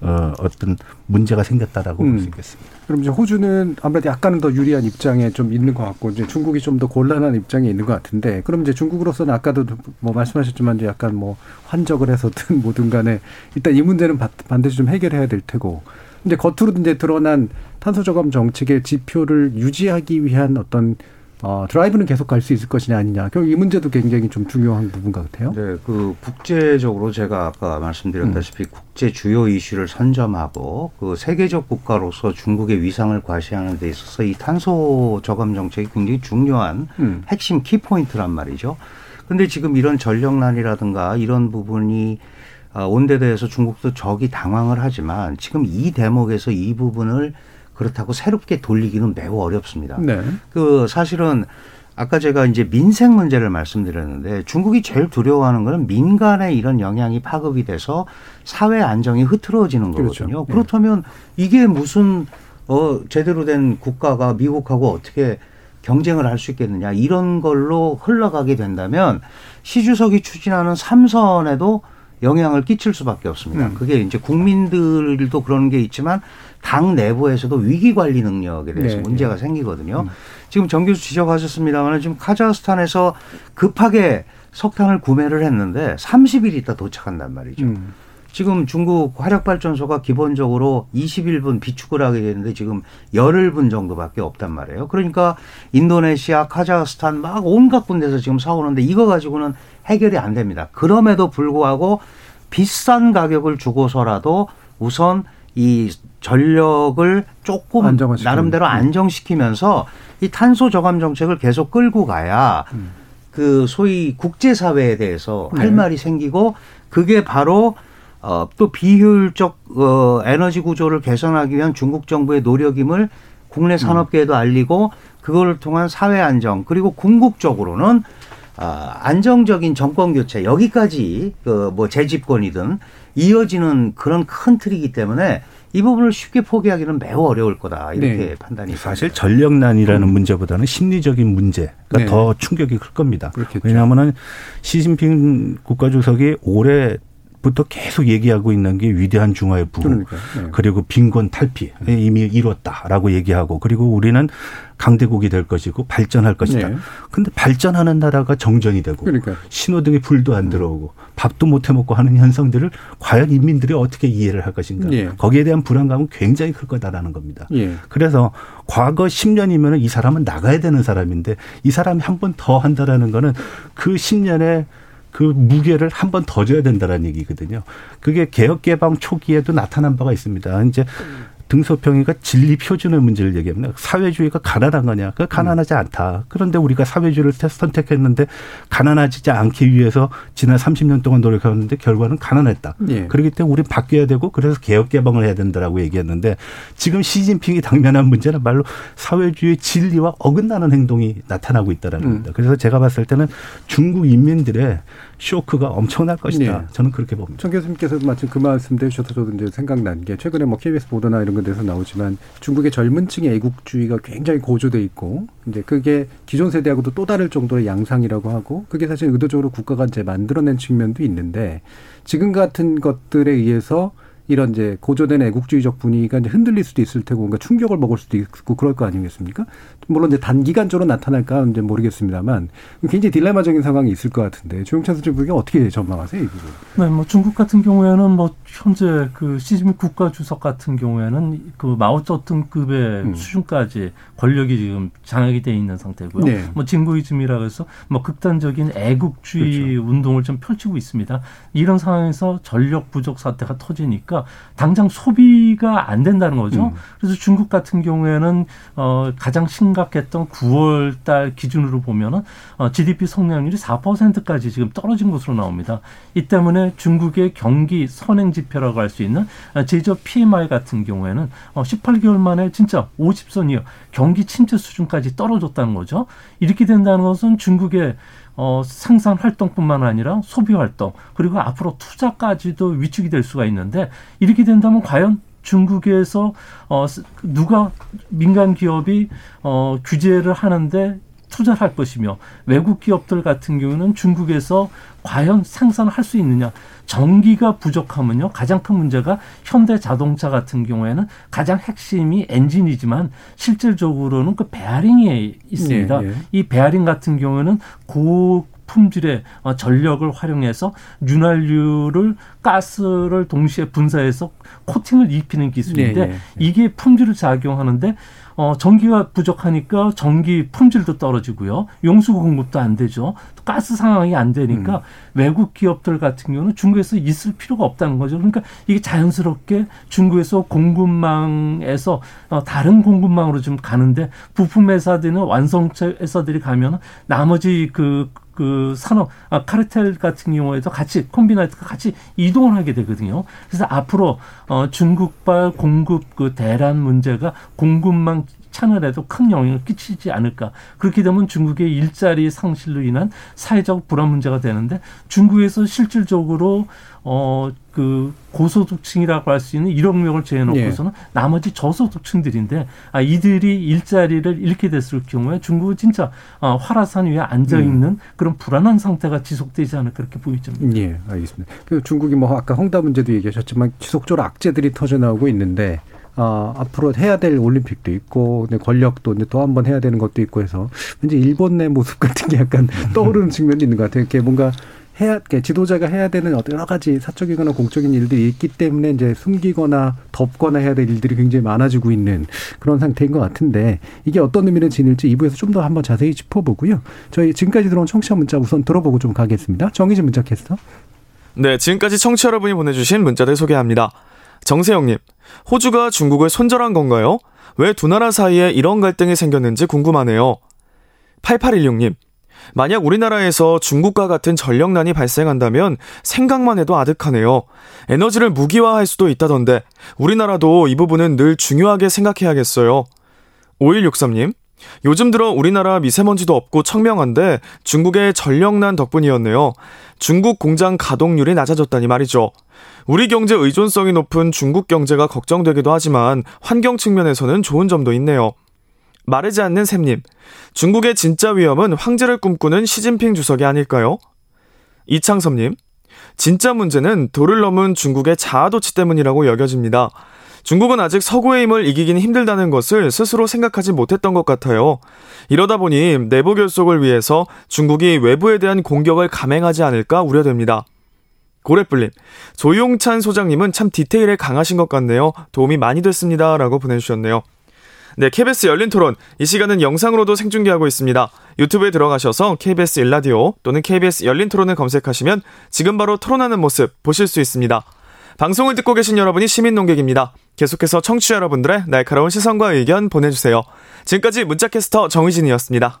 어, 어떤 문제가 생겼다라고 음. 볼수 있겠습니다. 그럼 이제 호주는 아무래도 약간은 더 유리한 입장에 좀 있는 것 같고 이제 중국이 좀 더 곤란한 입장에 있는 것 같은데 그럼 이제 중국으로서는 아까도 뭐 말씀하셨지만 이제 약간 뭐 환적을 해서든 뭐든 간에 일단 이 문제는 반드시 좀 해결해야 될 테고 이제 겉으로 이제 드러난 탄소 저감 정책의 지표를 유지하기 위한 어떤 어, 드라이브는 계속 갈 수 있을 것이냐 아니냐. 결국 이 문제도 굉장히 좀 중요한 부분 같아요. 네, 그 국제적으로 제가 아까 말씀드렸다시피 음. 국제 주요 이슈를 선점하고 그 세계적 국가로서 중국의 위상을 과시하는 데 있어서 이 탄소 저감 정책이 굉장히 중요한 음. 핵심 키포인트란 말이죠. 근데 지금 이런 전력난이라든가 이런 부분이 아, 온데 대해서 중국도 적이 당황을 하지만 지금 이 대목에서 이 부분을 그렇다고 새롭게 돌리기는 매우 어렵습니다. 네. 그 사실은 아까 제가 이제 민생 문제를 말씀드렸는데 중국이 제일 두려워하는 거는 민간의 이런 영향이 파급이 돼서 사회 안정이 흐트러지는 그렇죠. 거거든요. 그렇죠. 그렇다면 이게 무슨 어 제대로 된 국가가 미국하고 어떻게 경쟁을 할 수 있겠느냐 이런 걸로 흘러가게 된다면 시 주석이 추진하는 삼선에도 영향을 끼칠 수밖에 없습니다. 음. 그게 이제 국민들도 그런 게 있지만 당 내부에서도 위기 관리 능력에 대해서 네. 문제가 네. 생기거든요. 음. 지금 정 교수 지적하셨습니다만 지금 카자흐스탄에서 급하게 석탄을 구매를 했는데 30일 있다 도착한단 말이죠. 음. 지금 중국 화력발전소가 기본적으로 21분 비축을 하게 되는데 지금 열흘 분 정도밖에 없단 말이에요. 그러니까 인도네시아, 카자흐스탄 막 온갖 군데서 지금 사오는데 이거 가지고는 해결이 안 됩니다. 그럼에도 불구하고 비싼 가격을 주고서라도 우선 이 전력을 조금 안정화시키는. 나름대로 안정시키면서 이 탄소 저감 정책을 계속 끌고 가야 음. 그 소위 국제 사회에 대해서 할 네. 말이 생기고 그게 바로 어, 또 비효율적 어, 에너지 구조를 개선하기 위한 중국 정부의 노력임을 국내 산업계에도 알리고 그거를 통한 사회 안정 그리고 궁극적으로는 아, 안정적인 정권 교체 여기까지 그 뭐 재집권이든 이어지는 그런 큰 틀이기 때문에 이 부분을 쉽게 포기하기는 매우 어려울 거다 이렇게 네. 판단이 사실 전력난이라는 문제보다는 심리적인 문제가 네. 더 충격이 클 겁니다. 그렇겠죠. 왜냐하면은 시진핑 국가주석이 올해 부터 계속 얘기하고 있는 게 위대한 중화의 부흥. 네. 그리고 빈곤 탈피 이미 이뤘다라고 얘기하고 그리고 우리는 강대국이 될 것이고 발전할 것이다. 네. 근데 발전하는 나라가 정전이 되고 그러니까요. 신호등에 불도 안 들어오고 밥도 못 해먹고 하는 현상들을 과연 인민들이 어떻게 이해를 할 것인가. 예. 거기에 대한 불안감은 굉장히 클 거다라는 겁니다. 예. 그래서 과거 10년이면 이 사람은 나가야 되는 사람인데 이 사람이 한 번 더 한다라는 거는 그 10년의 그 무게를 한 번 더 줘야 된다라는 얘기거든요. 그게 개혁 개방 초기에도 나타난 바가 있습니다. 이제 등소평이가 진리 표준의 문제를 얘기합니다. 사회주의가 가난한 거냐? 그 가난하지 않다. 그런데 우리가 사회주의를 선택했는데 가난하지 않기 위해서 지난 30년 동안 노력했는데 결과는 가난했다. 예. 그렇기 때문에 우리는 바뀌어야 되고 그래서 개혁 개방을 해야 된다라고 얘기했는데 지금 시진핑이 당면한 문제는 말로 사회주의 진리와 어긋나는 행동이 나타나고 있다라는 음. 겁니다. 그래서 제가 봤을 때는 중국 인민들의 쇼크가 엄청날 것이다. 네. 저는 그렇게 봅니다. 청 교수님께서 마침 그 말씀 해주셔서 저도 이제 생각난 게 최근에 뭐 KBS 보도나 이런 것에서 나오지만 중국의 젊은 층의 애국주의가 굉장히 고조돼 있고 이제 그게 기존 세대하고도 또 다를 정도의 양상이라고 하고 그게 사실 의도적으로 국가가 이제 만들어낸 측면도 있는데 지금 같은 것들에 의해서 이런 이제 고조된 애국주의적 분위기가 이제 흔들릴 수도 있을 테고 뭔가 충격을 먹을 수도 있고 그럴 거 아니겠습니까? 물론 이제 단기간적으로 나타날까 이제 모르겠습니다만 굉장히 딜레마적인 상황이 있을 것 같은데 조영찬 선생님께 어떻게 전망하세요 이 부분? 네, 뭐 중국 같은 경우에는 뭐 현재 그 시진핑 국가 주석 같은 경우에는 그 마오쩌둥급의 음. 수준까지 권력이 지금 장악이 돼 있는 상태고요. 네. 뭐 진구이즘이라 해서 뭐 극단적인 애국주의 운동을 좀 펼치고 있습니다. 이런 상황에서 전력 부족 사태가 터지니까 당장 소비가 안 된다는 거죠. 음. 그래서 중국 같은 경우에는 어 가장 심각했던 9월 달 기준으로 보면은 어 GDP 성장률이 4%까지 지금 떨어진 것으로 나옵니다. 이 때문에 중국의 경기 선행 지 표라고 할 수 있는 어, 제조 PMI 같은 경우에는 어 18개월 만에 진짜 50선 이어 경기 침체 수준까지 떨어졌다는 거죠. 이렇게 된다는 것은 중국의 어, 생산 활동뿐만 아니라 소비 활동 그리고 앞으로 투자까지도 위축이 될 수가 있는데 이렇게 된다면 과연 중국에서 어 스- 누가 민간 기업이 어 규제를 하는데 투자를 할 것이며 외국 기업들 같은 경우는 중국에서 과연 생산을 할 수 있느냐 전기가 부족하면요 가장 큰 문제가 현대 자동차 같은 경우에는 가장 핵심이 엔진이지만 실질적으로는 그 베어링에 있습니다. 예, 예. 이 베어링 같은 경우는 고 품질의 어, 전력을 활용해서 윤활유를 가스를 동시에 분사해서 코팅을 입히는 기술인데 예, 예, 예. 이게 품질을 작용하는데 어, 전기가 부족하니까 전기 품질도 떨어지고요. 용수 공급도 안 되죠. 또 가스 상황이 안 되니까 외국 기업들 같은 경우는 중국에서 있을 필요가 없다는 거죠. 그러니까 이게 자연스럽게 중국에서 공급망에서 어, 다른 공급망으로 좀 가는데 부품 회사들이나 완성체 회사들이 가면 나머지 그 그 산업 아, 카르텔 같은 경우에도 같이 콤비나이트가 같이 이동을 하게 되거든요. 그래서 앞으로 어, 중국발 공급 그 대란 문제가 공급망 채널에도 큰 영향을 끼치지 않을까. 그렇게 되면 중국의 일자리 상실로 인한 사회적 불안 문제가 되는데 중국에서 실질적으로 어 그 고소득층이라고 할 수 있는 1억 명을 제해놓고서는 나머지 저소득층들인데 아 이들이 일자리를 잃게 됐을 경우에 중국은 진짜 어, 화라산 위에 앉아 있는 그런 불안한 상태가 지속되지 않을까 그렇게 보이죠. 예, 알겠습니다. 그 중국이 뭐 아까 헝다 문제도 얘기하셨지만 지속적으로 악재들이 터져 나오고 있는데 아, 앞으로 해야 될 올림픽도 있고 권력도 이제 또 한 번 해야 되는 것도 있고 해서 왠지 일본 내 모습 같은 게 약간 떠오르는 측면이 있는 것 같아요. 이렇게 뭔가 해야 지도자가 해야 되는 여러 가지 사적이거나 공적인 일들이 있기 때문에 이제 숨기거나 덮거나 해야 될 일들이 굉장히 많아지고 있는 그런 상태인 것 같은데 이게 어떤 의미를 지닐지 2부에서 좀 더 한번 자세히 짚어보고요. 저희 지금까지 들어온 청취자 문자 우선 들어보고 좀 가겠습니다. 정희진 문자 캐스터. 네, 지금까지 청취자 여러분이 보내주신 문자들 소개합니다. 정세영님, 호주가 중국을 손절한 건가요? 왜 두 나라 사이에 이런 갈등이 생겼는지 궁금하네요. 8816님, 만약 우리나라에서 중국과 같은 전력난이 발생한다면 생각만 해도 아득하네요. 에너지를 무기화할 수도 있다던데 우리나라도 이 부분은 늘 중요하게 생각해야겠어요. 5163님, 요즘 들어 우리나라 미세먼지도 없고 청명한데 중국의 전력난 덕분이었네요. 중국 공장 가동률이 낮아졌다니 말이죠. 우리 경제 의존성이 높은 중국 경제가 걱정되기도 하지만 환경 측면에서는 좋은 점도 있네요. 마르지 않는 샘님, 중국의 진짜 위험은 황제를 꿈꾸는 시진핑 주석이 아닐까요? 이창섭님, 진짜 문제는 도를 넘은 중국의 자아도취 때문이라고 여겨집니다. 중국은 아직 서구의 힘을 이기긴 힘들다는 것을 스스로 생각하지 못했던 것 같아요. 이러다 보니 내부 결속을 위해서 중국이 외부에 대한 공격을 감행하지 않을까 우려됩니다. 고래뿔님, 조용찬 소장님은 참 디테일에 강하신 것 같네요. 도움이 많이 됐습니다. 라고 보내주셨네요. 네, KBS 열린 토론. 이 시간은 영상으로도 생중계하고 있습니다. 유튜브에 들어가셔서 KBS 일라디오 또는 KBS 열린 토론을 검색하시면 지금 바로 토론하는 모습 보실 수 있습니다. 방송을 듣고 계신 여러분이 시민 농객입니다. 계속해서 청취자 여러분들의 날카로운 시선과 의견 보내주세요. 지금까지 문자캐스터 정희진이었습니다.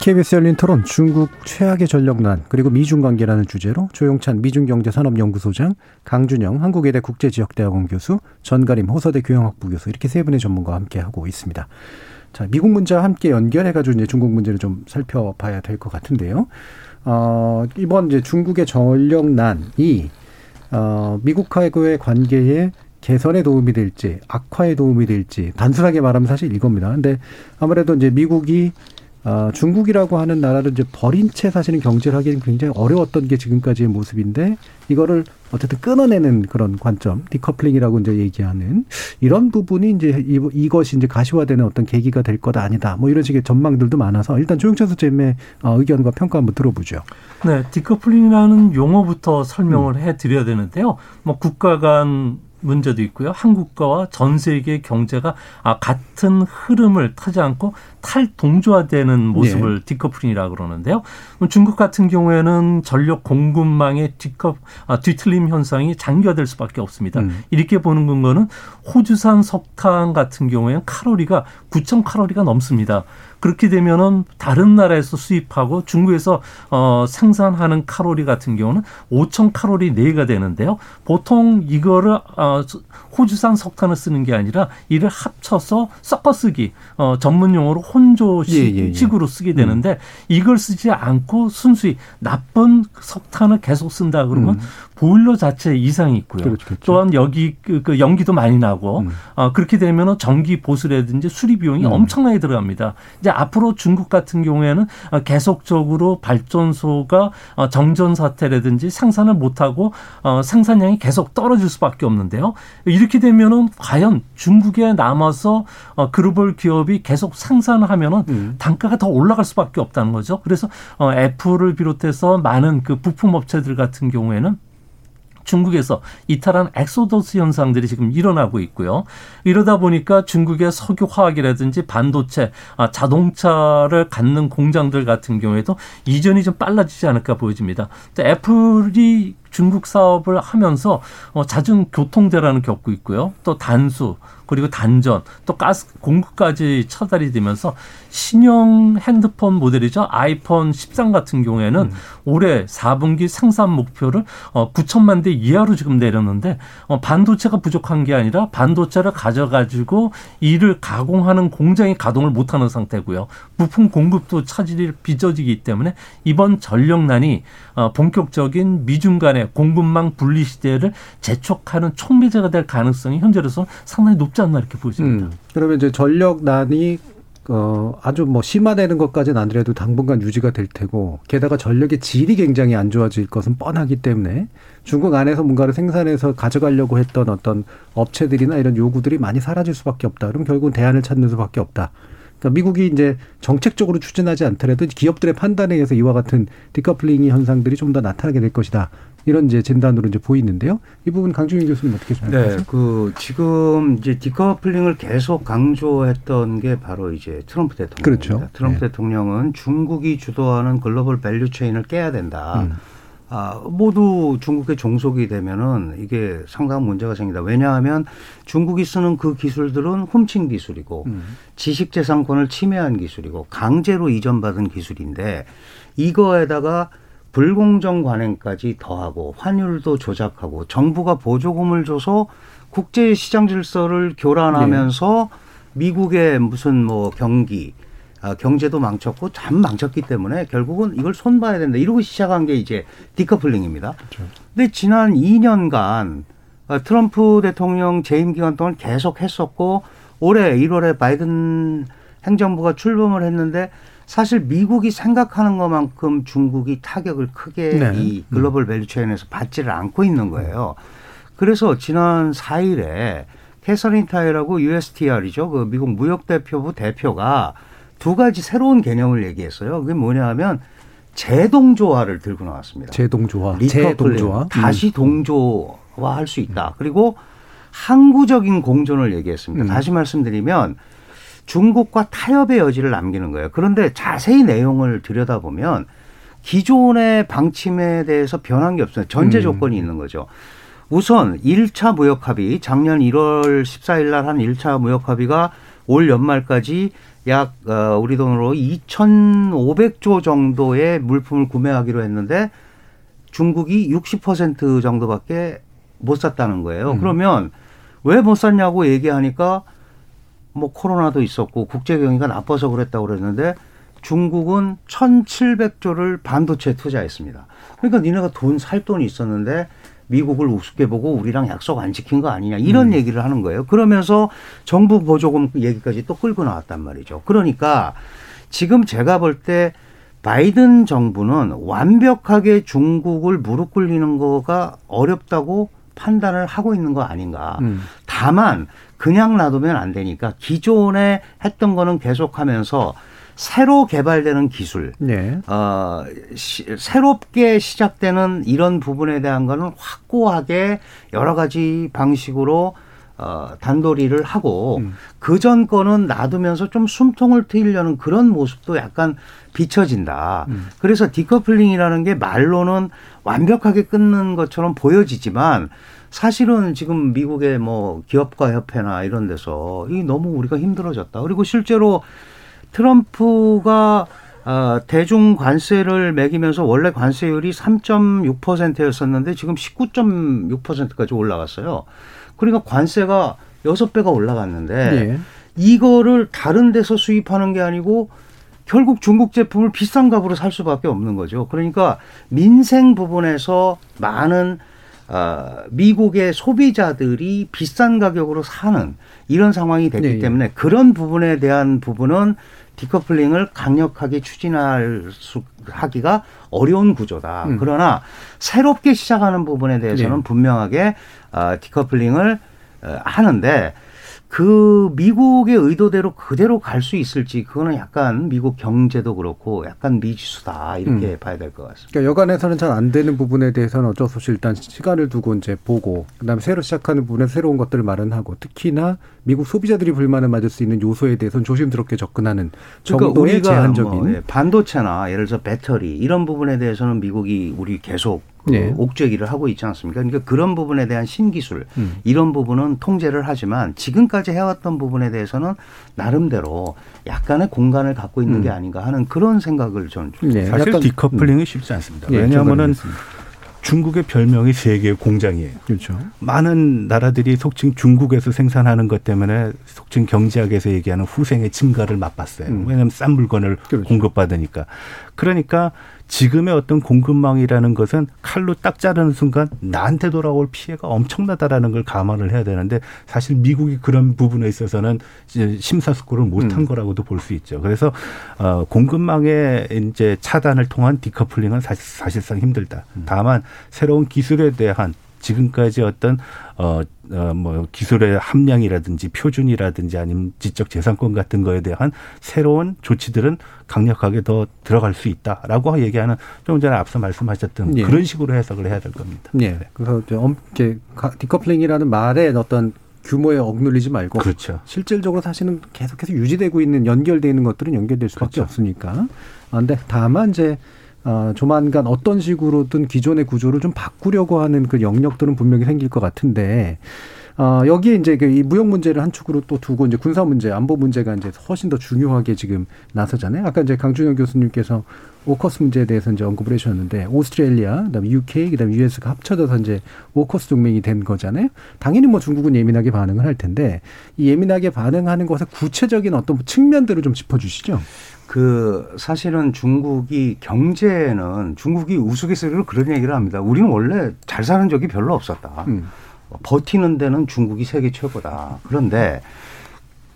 KBS 열린 토론 중국 최악의 전력난 그리고 미중 관계라는 주제로 조용찬 미중경제산업연구소장 강준영 한국외대 국제지역대학원 교수 전가림 호서대 교양학부 교수 이렇게 세 분의 전문가와 함께 하고 있습니다. 자 미국 문제와 함께 연결해가지고 이제 중국 문제를 좀 살펴봐야 될 것 같은데요. 어, 이번 이제 중국의 전력난이 어, 미국하고의 관계에 개선에 도움이 될지 악화에 도움이 될지 단순하게 말하면 사실 이겁니다. 근데 아무래도 이제 미국이 어, 중국이라고 하는 나라를 이제 버린 채 사실은 경제를 하기는 굉장히 어려웠던 게 지금까지의 모습인데 이거를 어쨌든 끊어내는 그런 관점, decoupling이라고 이제 얘기하는 이런 부분이 이제 이것이 이제 가시화되는 어떤 계기가 될 거다 아니다. 뭐 이런 식의 전망들도 많아서 일단 조용찬 소장님의 어, 의견과 평가 한번 들어보죠. 네, decoupling이라는 용어부터 설명을 음. 해드려야 되는데요. 뭐 국가 간 문제도 있고요. 한국과와 전 세계 경제가 아, 같은 흐름을 타지 않고 탈동조화되는 모습을 네. 디커플링이라 고 그러는데요. 중국 같은 경우에는 전력 공급망의 뒤커, 아, 뒤틀림 현상이 장기화될 수밖에 없습니다. 음. 이렇게 보는 근거는 호주산 석탄 같은 경우에는 칼로리가 9천 칼로리가 넘습니다. 그렇게 되면은 다른 나라에서 수입하고 중국에서 어 생산하는 칼로리 같은 경우는 5천 칼로리 내가 되는데요. 보통 이거를 어 호주산 석탄을 쓰는 게 아니라 이를 합쳐서 섞어 쓰기 어 전문 용어로 혼조식으로 예, 예, 예. 쓰게 되는데 음. 이걸 쓰지 않고 순수히 나쁜 석탄을 계속 쓴다 그러면 음. 보일러 자체에 이상이 있고요. 그렇죠, 그렇죠. 또한 여기 그, 그 연기도 많이 나고 음. 어, 그렇게 되면은 전기 보수라든지 수리 비용이 음. 엄청나게 들어갑니다. 이제 앞으로 중국 같은 경우에는 어, 계속적으로 발전소가 어, 정전 사태라든지 생산을 못하고 어, 생산량이 계속 떨어질 수밖에 없는데요. 이렇게 되면은 과연 중국에 남아서 어, 글로벌 기업이 계속 생산하면은 음. 단가가 더 올라갈 수밖에 없다는 거죠. 그래서 어, 애플을 비롯해서 많은 그 부품 업체들 같은 경우에는 중국에서 이탈한 엑소더스 현상들이 지금 일어나고 있고요. 이러다 보니까 중국의 석유 화학이라든지 반도체, 아, 자동차를 갖는 공장들 같은 경우에도 이전이 좀 빨라지지 않을까 보여집니다. 애플이 중국 사업을 하면서 어, 잦은 교통대란을 겪고 있고요. 또 단수, 그리고 단전 또 가스 공급까지 차달이 되면서 신형 핸드폰 모델이죠. 아이폰 13 같은 경우에는 음. 올해 4분기 생산 목표를 어 9천만 대 이하로 지금 내렸는데 어 반도체가 부족한 게 아니라 반도체를 가져가지고 이를 가공하는 공장이 가동을 못하는 상태고요. 부품 공급도 차질이 빚어지기 때문에 이번 전력난이 어 본격적인 미중 간의 공급망 분리 시대를 재촉하는 촉매제가 될 가능성이 현재로서 상당히 높지 않나 이렇게 보입니다. 음. 그러면 이제 전력난이 어, 아주 뭐 심화되는 것까지는 아니래도 당분간 유지가 될 테고, 게다가 전력의 질이 굉장히 안 좋아질 것은 뻔하기 때문에 중국 안에서 뭔가를 생산해서 가져가려고 했던 어떤 업체들이나 이런 요구들이 많이 사라질 수밖에 없다. 그럼 결국은 대안을 찾는 수밖에 없다. 그러니까 미국이 이제 정책적으로 추진하지 않더라도 기업들의 판단에 의해서 이와 같은 디커플링 현상들이 좀 더 나타나게 될 것이다. 이런 이제 진단으로 이제 보이는데요. 이 부분 강준희 교수님 어떻게 생각하세요? 네, 그 지금 이제 decoupling을 계속 강조했던 게 바로 이제 트럼프 대통령입니다. 그렇죠. 트럼프 네. 대통령은 중국이 주도하는 global value chain을 깨야 된다. 음. 아, 모두 중국에 종속이 되면은 이게 상당한 문제가 생긴다. 왜냐하면 중국이 쓰는 그 기술들은 훔친 기술이고 음. 지식재산권을 침해한 기술이고 강제로 이전받은 기술인데 이거에다가 불공정 관행까지 더하고 환율도 조작하고 정부가 보조금을 줘서 국제 시장 질서를 교란하면서 네. 미국의 무슨 뭐 경기 아, 경제도 망쳤고 참 망쳤기 때문에 결국은 이걸 손봐야 된다. 이러고 시작한 게 이제 디커플링입니다. 그렇죠. 근데 지난 2년간 아, 트럼프 대통령 재임 기간 동안 계속 했었고 올해 1월에 바이든 행정부가 출범을 했는데 사실 미국이 생각하는 것만큼 중국이 타격을 크게 네. 이 global value chain에서 받지를 않고 있는 거예요. 그래서 지난 4일에 캐서린 타이라고 USTR이죠. 그 미국 무역대표부 대표가 두 가지 새로운 개념을 얘기했어요. 그게 뭐냐 하면 재동조화를 들고 나왔습니다. 재동조화. 재동조화. 다시 음. 동조화할 수 있다. 그리고 항구적인 공존을 얘기했습니다. 음. 다시 말씀드리면 중국과 타협의 여지를 남기는 거예요. 그런데 자세히 내용을 들여다보면 기존의 방침에 대해서 변한 게 없어요. 전제 음. 조건이 음. 있는 거죠. 우선 1차 무역 합의 작년 1월 14일 날 한 1차 무역 합의가 올 연말까지 약 어, 우리 돈으로 2,500조 정도의 물품을 구매하기로 했는데 중국이 60% 정도밖에 못 샀다는 거예요. 음. 그러면 왜 못 샀냐고 얘기하니까 뭐 코로나도 있었고 국제 경기가 나빠서 그랬다고 그랬는데 중국은 1,700조를 반도체에 투자했습니다. 그러니까 니네가 돈 살 돈이 있었는데 미국을 우습게 보고 우리랑 약속 안 지킨 거 아니냐 이런 음. 얘기를 하는 거예요. 그러면서 정부 보조금 얘기까지 또 끌고 나왔단 말이죠. 그러니까 지금 제가 볼 때 바이든 정부는 완벽하게 중국을 무릎 꿇리는 거가 어렵다고 판단을 하고 있는 거 아닌가. 음. 다만 그냥 놔두면 안 되니까 기존에 했던 거는 계속하면서 새로 개발되는 기술, 네. 어, 시, 새롭게 시작되는 이런 부분에 대한 거는 확고하게 여러 가지 방식으로 어, 단도리를 하고 음. 그전 거는 놔두면서 좀 숨통을 트이려는 그런 모습도 약간 비춰진다. 음. 그래서 디커플링이라는 게 말로는 완벽하게 끊는 것처럼 보여지지만 사실은 지금 미국의 뭐 기업가 협회나 이런 데서 이 너무 우리가 힘들어졌다. 그리고 실제로 트럼프가 어, 대중 관세를 매기면서 원래 관세율이 3.6%였었는데 지금 19.6%까지 올라갔어요. 그러니까 관세가 6배가 올라갔는데 네. 이거를 다른 데서 수입하는 게 아니고 결국 중국 제품을 비싼 값으로 살 수밖에 없는 거죠. 그러니까 민생 부분에서 많은 어, 미국의 소비자들이 비싼 가격으로 사는 이런 상황이 됐기 네. 때문에 그런 부분에 대한 부분은 디커플링을 강력하게 추진할 수 하기가 어려운 구조다. 음. 그러나 새롭게 시작하는 부분에 대해서는 네. 분명하게 어, 디커플링을 어, 하는데 그 미국의 의도대로 그대로 갈 수 있을지 그거는 약간 미국 경제도 그렇고 약간 미지수다 이렇게 음. 봐야 될 것 같습니다. 그러니까 여간에서는 잘 안 되는 부분에 대해서는 어쩔 수 없이 일단 시간을 두고 이제 보고 그다음에 새로 시작하는 부분에 새로운 것들을 마련하고 특히나 미국 소비자들이 불만을 맞을 수 있는 요소에 대해서는 조심스럽게 접근하는 그러니까 정도의 제한적인 뭐, 예, 반도체나 예를 들어서 배터리 이런 부분에 대해서는 미국이 우리 계속 그 네. 옥죄기를 하고 있지 않습니까? 그러니까 그런 부분에 대한 신기술 음. 이런 부분은 통제를 하지만 지금까지 해왔던 부분에 대해서는 나름대로 약간의 공간을 갖고 있는 게 아닌가 하는 그런 생각을 저는 좀 네. 사실 약간- 디커플링이 쉽지 않습니다. 예, 왜냐하면은. 중국의 별명이 세계의 공장이에요. 그렇죠. 많은 나라들이 속칭 중국에서 생산하는 것 때문에 속칭 경제학에서 얘기하는 후생의 증가를 맛봤어요. 음. 왜냐하면 싼 물건을 그렇죠. 공급받으니까. 그러니까 지금의 어떤 공급망이라는 것은 칼로 딱 자르는 순간 나한테 돌아올 피해가 엄청나다라는 걸 감안을 해야 되는데 사실 미국이 그런 부분에 있어서는 심사숙고를 못한 음. 거라고도 볼 수 있죠. 그래서 어, 공급망의 이제 차단을 통한 디커플링은 사실, 사실상 힘들다. 음. 다만 새로운 기술에 대한 지금까지 어떤 어, 어, 뭐 기술의 함량이라든지 표준이라든지 아니면 지적 재산권 같은 거에 대한 새로운 조치들은 강력하게 더 들어갈 수 있다라고 얘기하는 좀 전에 앞서 말씀하셨던 예. 그런 식으로 해석을 해야 될 겁니다. 예. 그래서 이제 엄- 이제 가- 디커플링이라는 말에 어떤 규모에 억눌리지 말고 그렇죠. 실질적으로 사실은 계속해서 유지되고 있는 연결돼 있는 것들은 연결될 수밖에 그렇죠. 없으니까. 아, 근데 다만 이제 어, 조만간 어떤 식으로든 기존의 구조를 좀 바꾸려고 하는 그 영역들은 분명히 생길 것 같은데 어, 여기에 이제 그 이 무역 문제를 한 축으로 또 두고 이제 군사 문제, 안보 문제가 이제 훨씬 더 중요하게 지금 나서잖아요. 아까 이제 강준영 교수님께서 오커스 문제에 대해서 이제 언급을 해주셨는데 오스트레일리아, 그다음에 UK, 그다음에 US가 합쳐져서 이제 오커스 동맹이 된 거잖아요. 당연히 뭐 중국은 예민하게 반응을 할 텐데 이 예민하게 반응하는 것의 구체적인 어떤 측면들을 좀 짚어주시죠. 그 사실은 중국이 경제는 중국이 우스갯소리로 그런 얘기를 합니다. 우리는 원래 잘 사는 적이 별로 없었다. 음. 버티는 데는 중국이 세계 최고다. 그런데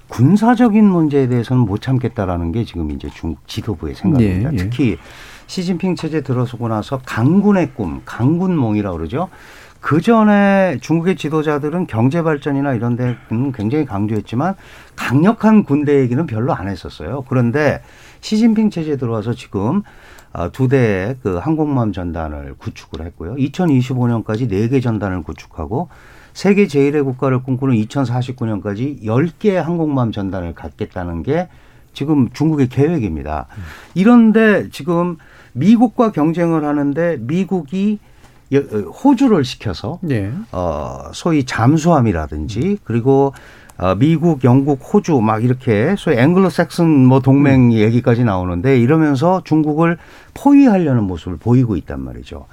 군사적인 문제에 대해서는 못 참겠다라는 게 지금 이제 중국 지도부의 생각입니다. 예, 예. 특히 시진핑 체제 들어서고 나서 강군의 꿈, 강군몽이라고 그러죠. 그 전에 중국의 지도자들은 경제 발전이나 이런 데는 굉장히 강조했지만 강력한 군대 얘기는 별로 안 했었어요. 그런데 시진핑 체제 들어와서 지금 아, 두 대의 그 항공모함 전단을 구축을 했고요. 2025년까지 네 개 전단을 구축하고 세계 제일의 국가를 꿈꾸는 2049년까지 10개의 항공모함 전단을 갖겠다는 게 지금 중국의 계획입니다. 이런데 지금 미국과 경쟁을 하는데 미국이 여- 어, 호주를 시켜서 예. 어, 소위 잠수함이라든지 그리고 어, 미국, 영국, 호주 막 이렇게 소위 앵글로색슨 뭐 동맹 얘기까지 나오는데 이러면서 중국을 포위하려는 모습을 보이고 있단 말이죠.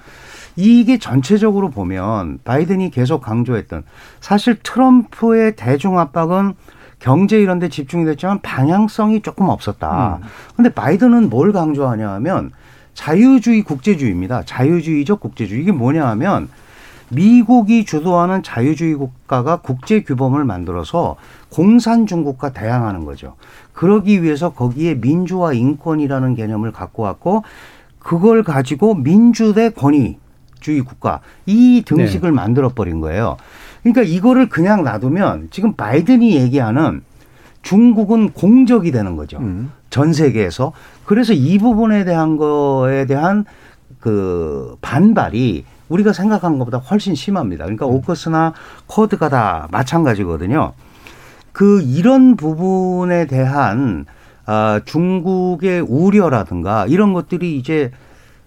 이게 전체적으로 보면 바이든이 계속 강조했던 사실 트럼프의 대중 압박은 경제 이런 데 집중이 됐지만 방향성이 조금 없었다. 근데 바이든은 뭘 강조하냐 하면 자유주의 국제주의입니다. 자유주의적 국제주의. 이게 뭐냐 하면 미국이 주도하는 자유주의 국가가 국제 규범을 만들어서 공산 중국과 대항하는 거죠. 그러기 위해서 거기에 민주화 인권이라는 개념을 갖고 왔고 그걸 가지고 민주 대 권위주의 국가 이 등식을 만들어 버린 거예요. 그러니까 이거를 그냥 놔두면 지금 바이든이 얘기하는 중국은 공적이 되는 거죠. 전 세계에서. 그래서 이 부분에 대한 거에 대한 그 반발이 우리가 생각한 것보다 훨씬 심합니다. 그러니까 오커스나 코드가 다 마찬가지거든요. 그 이런 부분에 대한 아, 중국의 우려라든가 이런 것들이 이제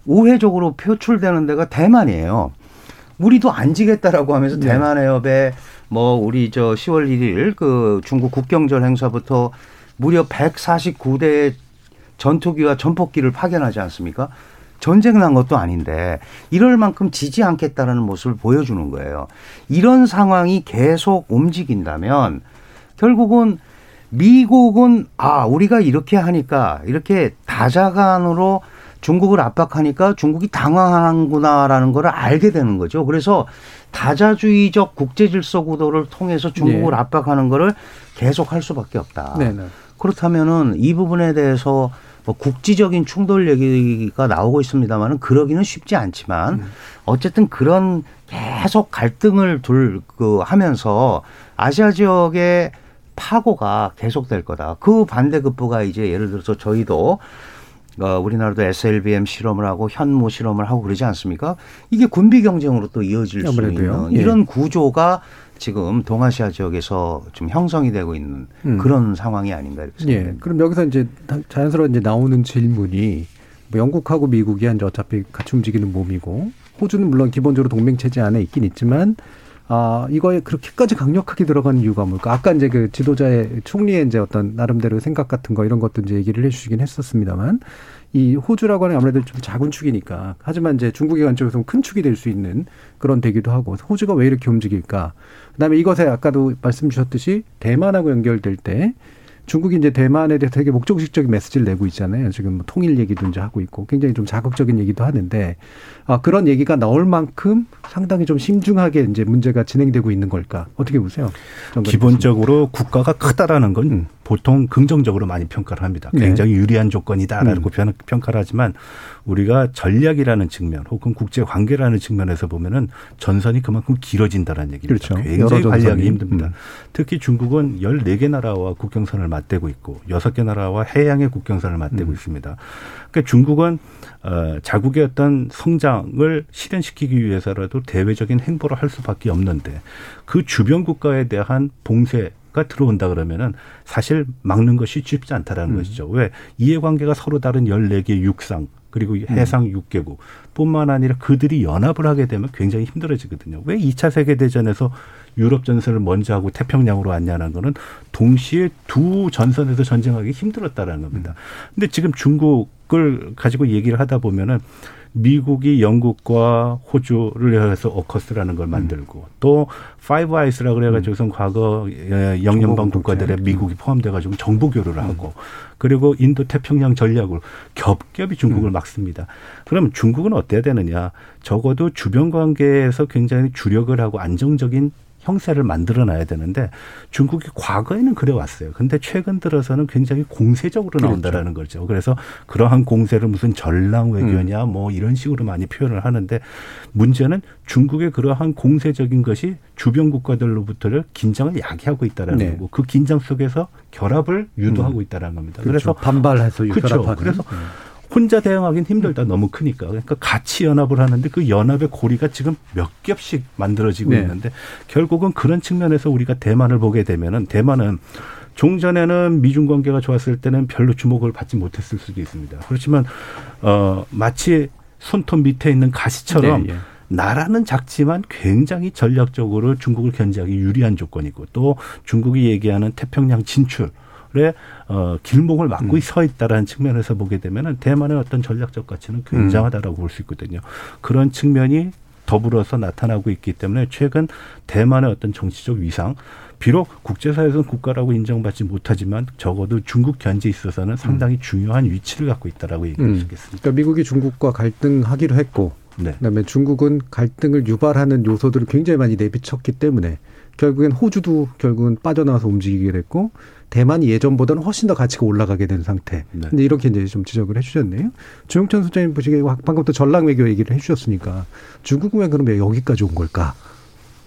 우회적으로 표출되는 데가 대만이에요. 우리도 안 지겠다라고 하면서 네. 대만 해협에 뭐 우리 저 10월 1일 그 중국 국경절 행사부터 무려 149대 전투기와 전폭기를 파견하지 않습니까? 전쟁 난 것도 아닌데 이럴 만큼 지지 않겠다라는 모습을 보여주는 거예요. 이런 상황이 계속 움직인다면 결국은 미국은 아 우리가 이렇게 하니까 이렇게 다자간으로 중국을 압박하니까 중국이 당황하는구나라는 걸 알게 되는 거죠. 그래서 다자주의적 국제 질서 구도를 통해서 중국을 네. 압박하는 거를 계속 할 수밖에 없다. 네 네. 그렇다면은 이 부분에 대해서 뭐 국지적인 충돌 얘기가 나오고 있습니다만은 그러기는 쉽지 않지만 어쨌든 그런 계속 갈등을 둘 그 하면서 아시아 지역의 파고가 계속될 거다. 그 반대급부가 이제 예를 들어서 저희도 어, 우리나라도 SLBM 실험을 하고 현무 실험을 하고 그러지 않습니까? 이게 군비 경쟁으로 또 이어질 수 아무래도요. 있는 예. 이런 구조가 지금 동아시아 지역에서 좀 형성이 되고 있는 음. 그런 상황이 아닌가 이렇게 예. 생각합니다. 그럼 여기서 이제 자연스러워 이제 나오는 질문이 뭐 영국하고 미국이 이제 어차피 같이 움직이는 몸이고 호주는 물론 기본적으로 동맹 체제 안에 있긴 있지만 아, 이거에 그렇게까지 강력하게 들어가는 이유가 뭘까? 아까 이제 그 지도자의 총리의 이제 어떤 나름대로 생각 같은 거 이런 것도 이제 얘기를 해 주시긴 했었습니다만 이 호주라고 하는 아무래도 좀 작은 축이니까 하지만 이제 중국의 관점에서 큰 축이 될 수 있는 그런 되기도 하고 호주가 왜 이렇게 움직일까? 그다음에 이것에 아까도 말씀 주셨듯이 대만하고 연결될 때 중국이 이제 대만에 대해서 되게 목적식적인 메시지를 내고 있잖아요. 지금 뭐 통일 얘기도 이제 하고 있고 굉장히 좀 자극적인 얘기도 하는데 아, 그런 얘기가 나올 만큼 상당히 좀 심중하게 이제 문제가 진행되고 있는 걸까? 어떻게 보세요? 기본적으로 국가가 크다라는 건 음. 보통 긍정적으로 많이 평가를 합니다. 네. 굉장히 네. 유리한 조건이다라고 음. 평가를 하지만 우리가 전략이라는 측면 혹은 국제 관계라는 측면에서 보면은 전선이 그만큼 길어진다는 얘기입니다. 그렇죠. 굉장히 관리하기 힘듭니다. 음. 특히 중국은 14개 나라와 국경선을 맞대고 있고 6개 나라와 해양의 국경선을 맞대고 음. 있습니다. 그러니까 중국은 어, 자국의 어떤 성장을 실현시키기 위해서라도 대외적인 행보를 할 수밖에 없는데 그 주변 국가에 대한 봉쇄 가 들어온다 그러면은 사실 막는 것이 쉽지 않다라는 음. 것이죠. 왜 이해관계가 서로 다른 열네 개 육상 그리고 음. 해상 육개국 뿐만 아니라 그들이 연합을 하게 되면 굉장히 힘들어지거든요. 왜 2차 세계대전에서 유럽 전선을 먼저 하고 태평양으로 왔냐는 거는 동시에 두 전선에서 전쟁하기 힘들었다라는 겁니다. 음. 근데 지금 중국을 가지고 얘기를 하다 보면은 미국이 영국과 호주를 해서 오커스라는 걸 만들고 음. 또 Five Eyes라 그래가지고선 음. 과거 영연방 국가들의 미국이 포함돼가지고 정보 교류를 음. 하고 그리고 인도 태평양 전략을 겹겹이 중국을 음. 막습니다. 그럼 중국은 어때야 되느냐? 적어도 주변 관계에서 굉장히 주력을 하고 안정적인 형세를 만들어 놔야 되는데 중국이 과거에는 그래 왔어요. 근데 최근 들어서는 굉장히 공세적으로 그렇죠. 나온다라는 그렇죠. 거죠. 그래서 그러한 공세를 무슨 전랑 외교냐 음. 뭐 이런 식으로 많이 표현을 하는데 문제는 중국의 그러한 공세적인 것이 주변 국가들로부터를 긴장을 야기하고 있다라는 네. 거고 그 긴장 속에서 결합을 유도하고 음. 있다라는 겁니다. 그렇죠. 그래서 반발해서 그렇죠. 결합하는. 그래서 네. 혼자 대응하기는 힘들다. 너무 크니까. 그러니까 같이 연합을 하는데 그 연합의 고리가 지금 몇 겹씩 만들어지고 네. 있는데 결국은 그런 측면에서 우리가 대만을 보게 되면은 대만은 종전에는 미중 관계가 좋았을 때는 별로 주목을 받지 못했을 수도 있습니다. 그렇지만 어 마치 손톱 밑에 있는 가시처럼 네, 예. 나라는 작지만 굉장히 전략적으로 중국을 견제하기 유리한 조건이고 또 중국이 얘기하는 태평양 진출 의 어, 길목을 막고 음. 서 있다라는 측면에서 보게 되면은 대만의 어떤 전략적 가치는 굉장하다라고 음. 볼수 있거든요. 그런 측면이 더불어서 나타나고 있기 때문에 최근 대만의 어떤 정치적 위상 비록 국제사회에서는 국가라고 인정받지 못하지만 적어도 중국 견제에 있어서는 상당히 음. 중요한 위치를 갖고 있다라고 얘기할 음. 수 있겠습니다. 그러니까 미국이 중국과 갈등하기로 했고 네. 그다음에 중국은 갈등을 유발하는 요소들을 굉장히 많이 내비쳤기 때문에 결국엔 호주도 결국은 빠져나와서 움직이게 됐고 대만이 예전보다는 훨씬 더 가치가 올라가게 된 상태. 네. 근데 이렇게 이제 좀 지적을 해주셨네요. 조영천 소장님 보시기에 방금 또 전략 외교 얘기를 해주셨으니까 중국은 왜 그러면 여기까지 온 걸까?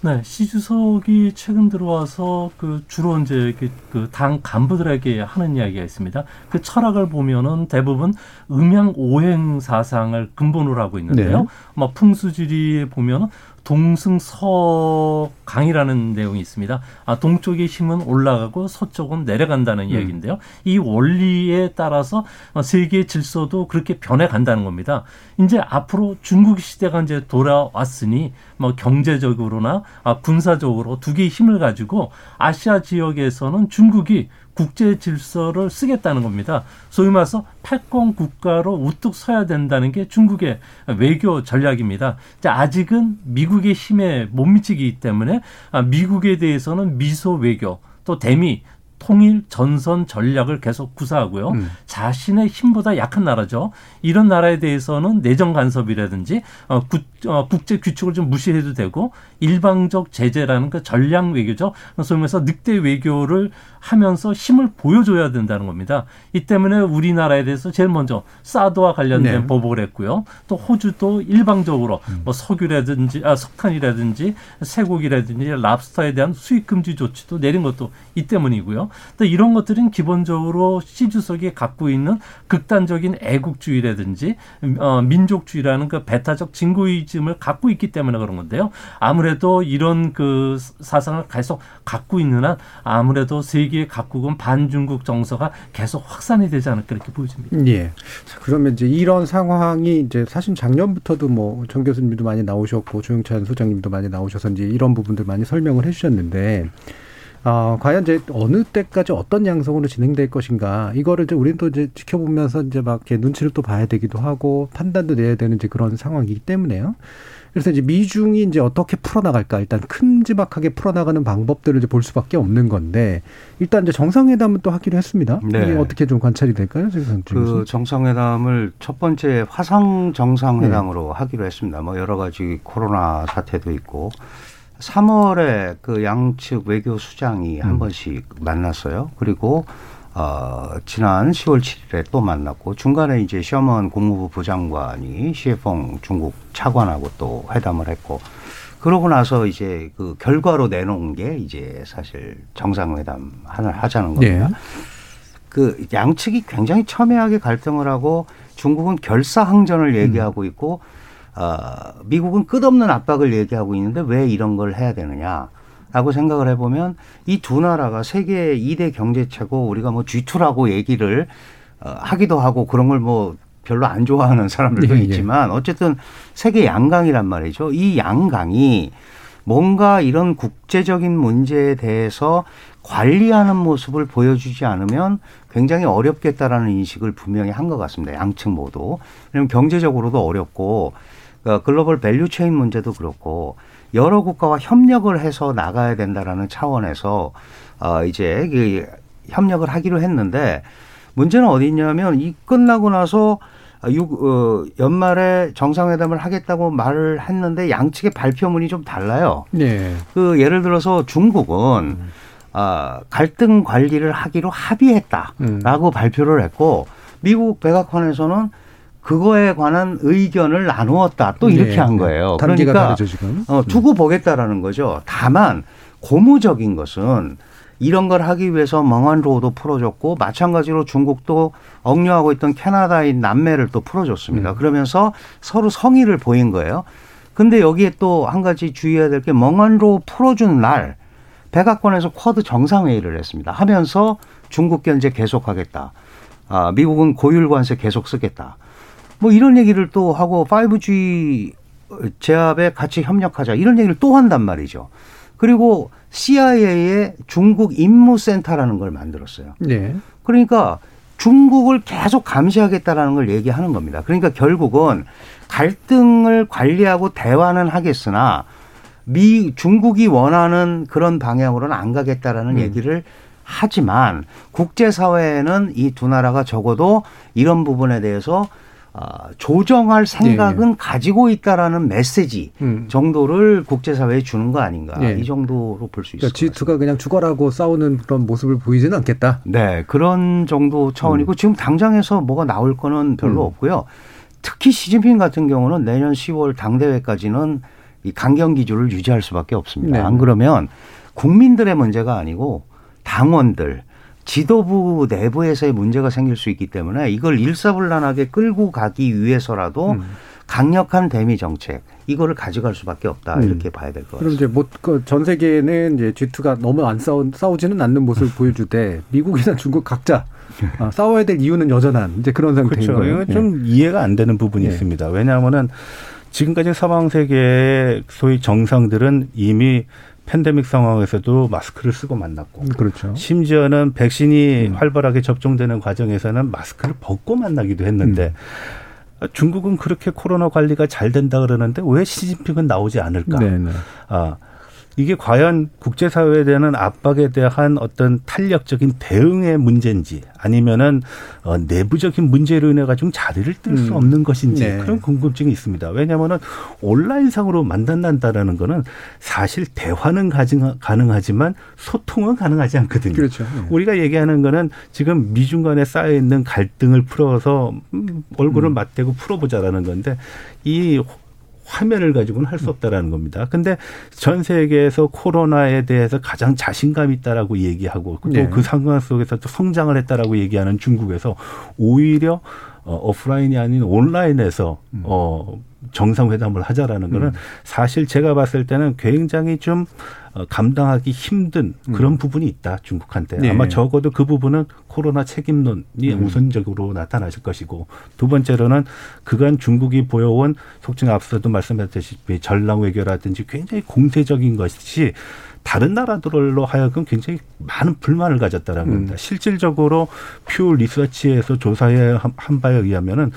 네, 시 주석이 최근 들어와서 그 주로 이제 그당 간부들에게 하는 이야기가 있습니다. 그 철학을 보면은 대부분 음양 오행 사상을 근본으로 하고 있는데요. 네. 뭐 풍수지리에 보면 동승서강이라는 내용이 있습니다. 아, 동쪽의 힘은 올라가고 서쪽은 내려간다는 음. 이야기인데요. 이 원리에 따라서 세계 질서도 그렇게 변해간다는 겁니다. 이제 앞으로 중국 시대가 이제 돌아왔으니 뭐 경제적으로나 아, 군사적으로 두 개의 힘을 가지고 아시아 지역에서는 중국이 국제 질서를 쓰겠다는 겁니다. 소위 말해서 패권 국가로 우뚝 서야 된다는 게 중국의 외교 전략입니다. 아직은 미국의 힘에 못 미치기 때문에 아, 미국에 대해서는 미소 외교 또 대미 통일 전선 전략을 계속 구사하고요. 음. 자신의 힘보다 약한 나라죠. 이런 나라에 대해서는 내정 간섭이라든지 어, 구, 어, 국제 규칙을 좀 무시해도 되고 일방적 제재라는 그 전략 외교죠. 소위 말해서 늑대 외교를 하면서 힘을 보여줘야 된다는 겁니다. 이 때문에 우리나라에 대해서 제일 먼저 사드와 관련된 네. 보복을 했고요. 또 호주도 일방적으로 음. 뭐 석유라든지 아, 석탄이라든지 쇠고기라든지 랍스터에 대한 수입 금지 조치도 내린 것도 이 때문이고요. 근데 이런 것들은 기본적으로 시 주석이 갖고 있는 극단적인 애국주의라든지 어, 민족주의라는 그 배타적 진고이즘을 갖고 있기 때문에 그런 건데요. 아무래도 이런 그 사상을 계속 갖고 있는 한 아무래도 세계 각국은 반중국 정서가 계속 확산이 되지 않을까 이렇게 보여집니다. 예. 자, 그러면 이제 이런 상황이 이제 사실 작년부터도 뭐 정 교수님도 많이 나오셨고 조영찬 소장님도 많이 나오셔서 이제 이런 부분들 많이 설명을 해주셨는데 어, 과연 이제 어느 때까지 어떤 양성으로 진행될 것인가 이거를 이제 우리는 또 이제 지켜보면서 이제 막 이렇게 눈치를 또 봐야 되기도 하고 판단도 내야 되는 이제 그런 상황이기 때문에요. 그래서 이제 미중이 이제 어떻게 풀어나갈까 일단 큼지막하게 풀어나가는 방법들을 이제 볼 수밖에 없는 건데 일단 이제 정상회담은 또 하기로 했습니다. 네. 이게 어떻게 좀 관찰이 될까요, 지금 그 정상회담을 첫 번째 화상 정상회담으로 하기로 했습니다. 뭐 여러 가지 코로나 사태도 있고 3월에 그 양측 외교 수장이 한 번씩 만났어요. 그리고 어, 지난 10월 7일에 또 만났고 중간에 이제 셔먼 국무부 부장관이 시에펑 중국 차관하고 또 회담을 했고 그러고 나서 이제 그 결과로 내놓은 게 이제 사실 정상회담 하나 하자는 겁니다. 네. 그 양측이 굉장히 첨예하게 갈등을 하고 중국은 결사항전을 얘기하고 있고 어, 미국은 끝없는 압박을 얘기하고 있는데 왜 이런 걸 해야 되느냐. 라고 생각을 해보면 이 두 나라가 세계 2대 경제체고 우리가 뭐 G2라고 얘기를 어, 하기도 하고 그런 걸 뭐 별로 안 좋아하는 사람들도 예, 예. 있지만 어쨌든 세계 양강이란 말이죠. 이 양강이 뭔가 이런 국제적인 문제에 대해서 관리하는 모습을 보여주지 않으면 굉장히 어렵겠다라는 인식을 분명히 한 것 같습니다. 양측 모두. 왜냐하면 경제적으로도 어렵고 그러니까 global value chain 문제도 그렇고 여러 국가와 협력을 해서 나가야 된다라는 차원에서 어 이제 그 협력을 하기로 했는데 문제는 어디 있냐면 이 끝나고 나서 유, 어, 연말에 정상회담을 하겠다고 말을 했는데 양측의 발표문이 좀 달라요. 네. 그 예를 들어서 중국은 아, 갈등 관리를 하기로 합의했다라고 발표를 했고 미국 백악관에서는 그거에 관한 의견을 나누었다. 또 이렇게 네, 한 네. 거예요. 그러니까. 어, 두고 보겠다라는 거죠. 다만 고무적인 것은 이런 걸 하기 위해서 멍한로도 풀어줬고 마찬가지로 중국도 억류하고 있던 캐나다인 남매를 또 풀어줬습니다. 그러면서 서로 성의를 보인 거예요. 근데 여기에 또 한 가지 주의해야 될 게 멍한로 풀어준 날 백악관에서 쿼드 정상회의를 했습니다. 하면서 중국 견제 계속하겠다. 아, 미국은 고율 관세 계속 쓰겠다. 뭐 이런 얘기를 또 하고 5G 제압에 같이 협력하자 이런 얘기를 또 한단 말이죠. 그리고 CIA의 중국 임무센터라는 걸 만들었어요. 네. 그러니까 중국을 계속 감시하겠다라는 걸 얘기하는 겁니다. 그러니까 결국은 갈등을 관리하고 대화는 하겠으나 미 중국이 원하는 그런 방향으로는 안 가겠다라는 음. 얘기를 하지만 국제 사회에는 이 두 나라가 적어도 이런 부분에 대해서 아, 조정할 생각은 가지고 있다라는 메시지 네, 음. 정도를 국제사회에 주는 거 아닌가 네. 이 정도로 볼 수 있을 그러니까 G2가 그냥 죽어라고 싸우는 그런 모습을 보이지는 않겠다. 네, 그런 정도 차원이고 지금 당장에서 뭐가 나올 거는 별로 음. 없고요. 특히 시진핑 같은 경우는 내년 10월 당대회까지는 이 강경 기조를 유지할 수밖에 없습니다. 네. 안 그러면 국민들의 문제가 아니고 당원들, 지도부 내부에서의 문제가 생길 수 있기 때문에 이걸 일사불란하게 끌고 가기 위해서라도 음. 강력한 대미 정책 이거를 가져갈 수밖에 없다 음. 이렇게 봐야 될것 그럼 같습니다. 이제 뭐전 세계는 이제 G2가 너무 안 싸우 싸우지는 않는 모습을 보여주되 미국이나 중국 각자 아, 싸워야 될 이유는 여전한 이제 그런 상태인 그렇죠. 거예요. 이건 좀 이해가 안 되는 부분이 예. 있습니다. 왜냐하면은 지금까지 서방 세계의 소위 정상들은 이미 팬데믹 상황에서도 마스크를 쓰고 만났고 예. 그렇죠. 심지어는 백신이 음. 활발하게 접종되는 과정에서는 마스크를 벗고 만나기도 했는데 음. 중국은 그렇게 코로나 관리가 잘 된다 그러는데 왜 시진핑은 나오지 않을까? 네네. 아, 이게 과연 국제사회에 대한 압박에 대한 어떤 탄력적인 대응의 문제인지 아니면은 어, 내부적인 문제로 인해 가지고 자리를 뜰수 음. 없는 것인지 네. 그런 궁금증이 있습니다. 왜냐하면은 온라인상으로 만난다는 거는 사실 대화는 가능하지만 소통은 가능하지 않거든요. 그렇죠. 네. 우리가 얘기하는 거는 지금 미중 간에 쌓여 있는 갈등을 풀어서 음, 얼굴을 맞대고 풀어보자라는 건데 이 화면을 가지고는 할 수 없다라는 겁니다. 근데 전 세계에서 코로나에 대해서 가장 자신감 있다라고 얘기하고 또그 네. 상황 속에서 또 성장을 했다라고 얘기하는 중국에서 오히려 어, 오프라인이 아닌 온라인에서 음. 어 정상회담을 하자라는 거는 음. 사실 제가 봤을 때는 굉장히 좀 어, 감당하기 힘든 그런 음. 부분이 있다 중국한테 네. 아마 적어도 그 부분은 코로나 책임론이 음. 우선적으로 나타나실 것이고 두 번째로는 그간 중국이 보여온 속칭 앞서도 말씀하셨듯이 전랑 외교라든지 굉장히 공세적인 것이 다른 나라들로 하여금 굉장히 많은 불만을 가졌다는 라 겁니다. 음. 실질적으로 퓨 리서치에서 조사에 한 바에 의하면은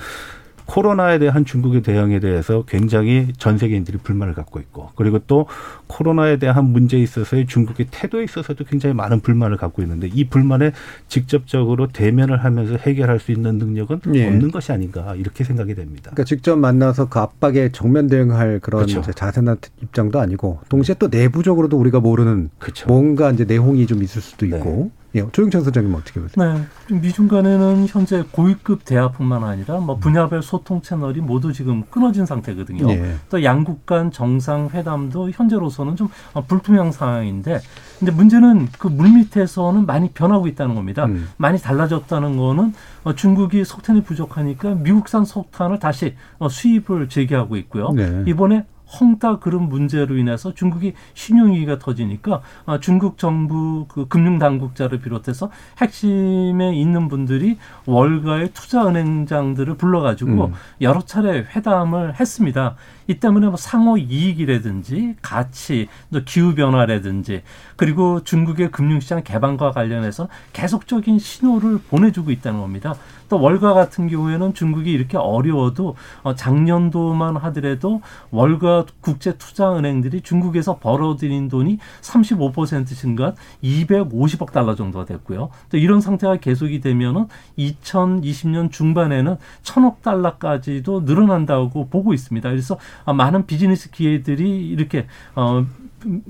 코로나에 대한 중국의 대응에 대해서 굉장히 전 세계인들이 불만을 갖고 있고 그리고 또 코로나에 대한 문제에 있어서의 중국의 태도에 있어서도 굉장히 많은 불만을 갖고 있는데 이 불만에 직접적으로 대면을 하면서 해결할 수 있는 능력은 예. 없는 것이 아닌가 이렇게 생각이 됩니다. 그러니까 직접 만나서 그 압박에 정면 대응할 그런 그렇죠. 자세나 입장도 아니고 동시에 또 내부적으로도 우리가 모르는 그렇죠. 뭔가 이제 내홍이 좀 있을 수도 있고 네. 예, 조영찬 소장님 어떻게 보세요? 네, 미중 간에는 현재 고위급 대화뿐만 아니라 뭐 분야별 소통 채널이 모두 지금 끊어진 상태거든요. 예. 또 양국 간 정상 회담도 현재로서는 좀 불투명 상황인데, 근데 문제는 그 물밑에서는 많이 변하고 있다는 겁니다. 음. 많이 달라졌다는 거는 어, 중국이 석탄이 부족하니까 미국산 석탄을 다시 어, 수입을 재개하고 있고요. 네. 이번에 헝다 그런 문제로 인해서 중국이 신용위기가 터지니까 아, 중국 정부 그 금융 당국자를 비롯해서 핵심에 있는 분들이 월가의 투자 은행장들을 불러가지고 음. 여러 차례 회담을 했습니다. 이 때문에 뭐 상호 이익이라든지 가치, 기후 변화라든지 그리고 중국의 금융시장 개방과 관련해서 계속적인 신호를 보내주고 있다는 겁니다. 또 월가 같은 경우에는 중국이 이렇게 어려워도 어, 작년도만 하더라도 월가 국제 투자 은행들이 중국에서 벌어들인 돈이 35% 증가한 250억 달러 정도가 됐고요. 또 이런 상태가 계속이 되면은 2020년 중반에는 천억 달러까지도 늘어난다고 보고 있습니다. 그래서 많은 비즈니스 기회들이 이렇게 어,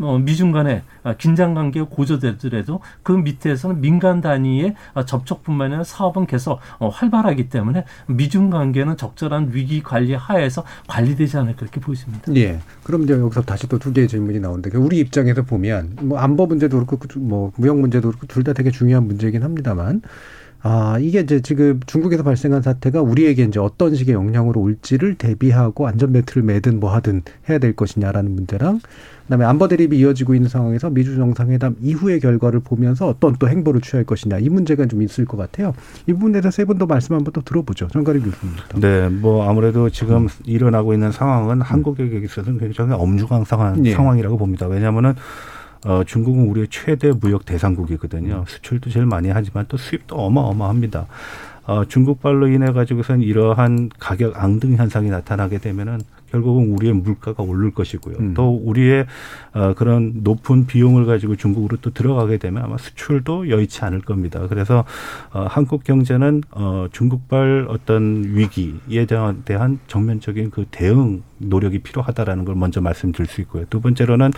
어, 미중 간의 긴장 관계가 고조되더라도 그 밑에서는 민간 단위의 접촉뿐만 아니라 사업은 계속 어, 활발하기 때문에 미중 관계는 적절한 위기 관리 하에서 관리되지 않을까 그렇게 보입니다. 예. 그럼 이제 여기서 다시 또 두 개의 질문이 나오는데 우리 입장에서 보면 뭐 안보 문제도 그렇고 뭐 무역 문제도 그렇고 둘 다 되게 중요한 문제이긴 합니다만 아, 이게 이제 지금 중국에서 발생한 사태가 우리에게 이제 어떤 식의 영향으로 올지를 대비하고 안전 벨트를 매든 뭐 하든 해야 될 것이냐라는 문제랑 그다음에 안보 대립이 이어지고 있는 상황에서 미주 정상회담 이후의 결과를 보면서 어떤 또 행보를 취할 것이냐 이 문제가 좀 있을 것 같아요. 이 부분에 대해서 세 분 더 말씀 한번 또 들어보죠. 정가리 교수님부터. 네, 뭐 아무래도 지금 음. 일어나고 있는 상황은 음. 한국에게 있어서는 굉장히 엄중한 상황, 예. 상황이라고 봅니다. 왜냐하면은 어, 중국은 우리의 최대 무역 대상국이거든요. 음. 수출도 제일 많이 하지만 또 수입도 어마어마합니다. 어, 중국발로 인해 가지고선 이러한 가격 앙등 현상이 나타나게 되면은 결국은 우리의 물가가 오를 것이고요. 음. 또 우리의 어, 그런 높은 비용을 가지고 중국으로 또 들어가게 되면 아마 수출도 여의치 않을 겁니다. 그래서 어, 한국 경제는 어, 중국발 어떤 위기에 대한, 대한 정면적인 그 대응 노력이 필요하다라는 걸 먼저 말씀드릴 수 있고요. 두 번째로는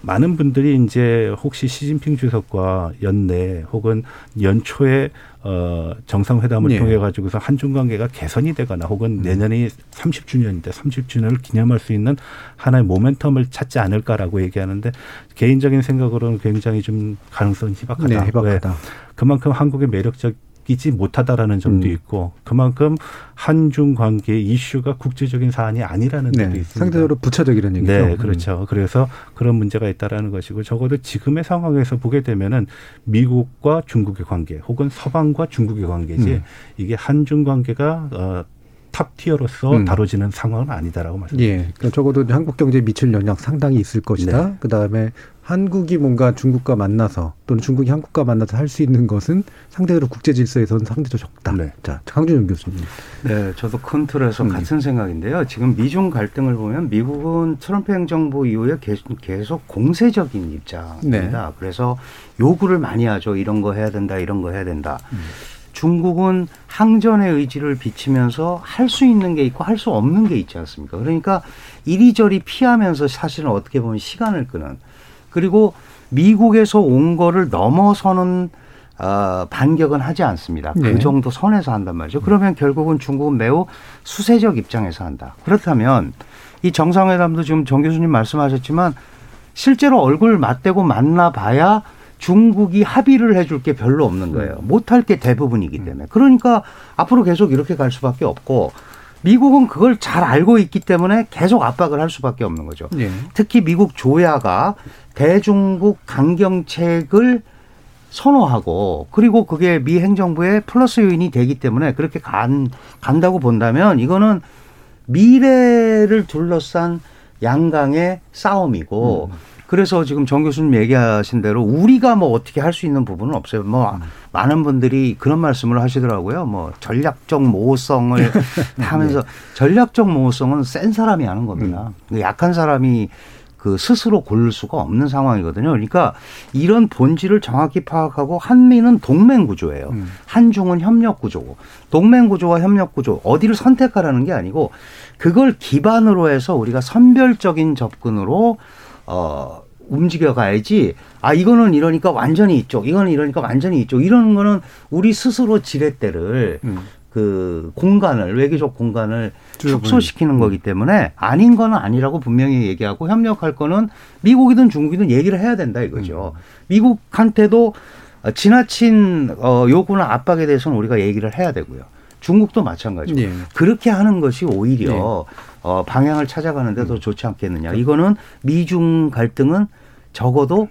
많은 분들이 이제 혹시 시진핑 주석과 연내 혹은 연초에 어 정상회담을 네. 통해 가지고서 한중 관계가 개선이 되거나 혹은 음. 내년이 30주년인데 30주년을 기념할 수 있는 하나의 모멘텀을 찾지 않을까라고 얘기하는데 개인적인 생각으로는 굉장히 좀 가능성이 희박하다. 네, 희박하다. 그만큼 한국의 매력적 이지 못하다라는 점도 음. 있고 그만큼 한중 관계 이슈가 국제적인 사안이 아니라는 네. 점도 있습니다. 상대적으로 부차적이라는 얘기죠. 네, 그렇죠. 음. 그래서 그런 문제가 있다라는 것이고 적어도 지금의 상황에서 보게 되면은 미국과 중국의 관계 혹은 서방과 중국의 관계지 음. 이게 한중 관계가 어, top tier로서 음. 다뤄지는 상황은 아니다라고 말씀드립니다. 예. 그러니까 적어도 한국 경제에 미칠 영향 상당히 있을 것이다. 네. 그다음에 한국이 뭔가 중국과 만나서 또는 중국이 한국과 만나서 할 수 있는 것은 상대적으로 국제 질서에서는 상대적으로 적다. 네. 자, 강준영 교수님. 네, 저도 큰 틀에서 음. 같은 생각인데요. 지금 미중 갈등을 보면 미국은 트럼프 행정부 이후에 계속, 계속 공세적인 입장입니다. 네. 그래서 요구를 많이 하죠. 이런 거 해야 된다, 이런 거 해야 된다. 음. 중국은 항전의 의지를 비치면서 할 수 있는 게 있고 할 수 없는 게 있지 않습니까? 그러니까 이리저리 피하면서 사실은 어떻게 보면 시간을 끄는 그리고 미국에서 온 거를 넘어서는 어, 반격은 하지 않습니다. 네. 그 정도 선에서 한단 말이죠. 그러면 결국은 중국은 매우 수세적 입장에서 한다. 그렇다면 이 정상회담도 지금 정 교수님 말씀하셨지만 실제로 얼굴 맞대고 만나봐야 중국이 합의를 해줄 게 별로 없는 거예요. 못할 게 대부분이기 때문에. 그러니까 앞으로 계속 이렇게 갈 수밖에 없고 미국은 그걸 잘 알고 있기 때문에 계속 압박을 할 수밖에 없는 거죠. 예. 특히 미국 조야가 대중국 강경책을 선호하고 그리고 그게 미 행정부의 플러스 요인이 되기 때문에 그렇게 간, 간다고 본다면 이거는 미래를 둘러싼 양강의 싸움이고 그래서 지금 정 교수님 얘기하신 대로 우리가 뭐 어떻게 할 수 있는 부분은 없어요. 뭐 많은 분들이 그런 말씀을 하시더라고요. 뭐 전략적 모호성을 하면서 전략적 모호성은 센 사람이 하는 겁니다. 약한 사람이 그 스스로 고를 수가 없는 상황이거든요. 그러니까 이런 본질을 정확히 파악하고 한미는 동맹 구조예요. 한중은 협력 구조고 동맹 구조와 협력 구조 어디를 선택하라는 게 아니고 그걸 기반으로 해서 우리가 선별적인 접근으로 어 움직여 가야지. 아 이거는 이러니까 완전히 이쪽, 이거는 이러니까 완전히 이쪽. 이러는 거는 우리 스스로 지렛대를 그 공간을 외교적 공간을 축소시키는 거기 때문에 아닌 거는 아니라고 분명히 얘기하고 협력할 거는 미국이든 중국이든 얘기를 해야 된다 이거죠. 미국한테도 지나친 어 요구나 압박에 대해서는 우리가 얘기를 해야 되고요. 중국도 마찬가지고 예. 그렇게 하는 것이 오히려 예. 어, 방향을 찾아가는데 더 좋지 않겠느냐. 이거는 미중 갈등은 적어도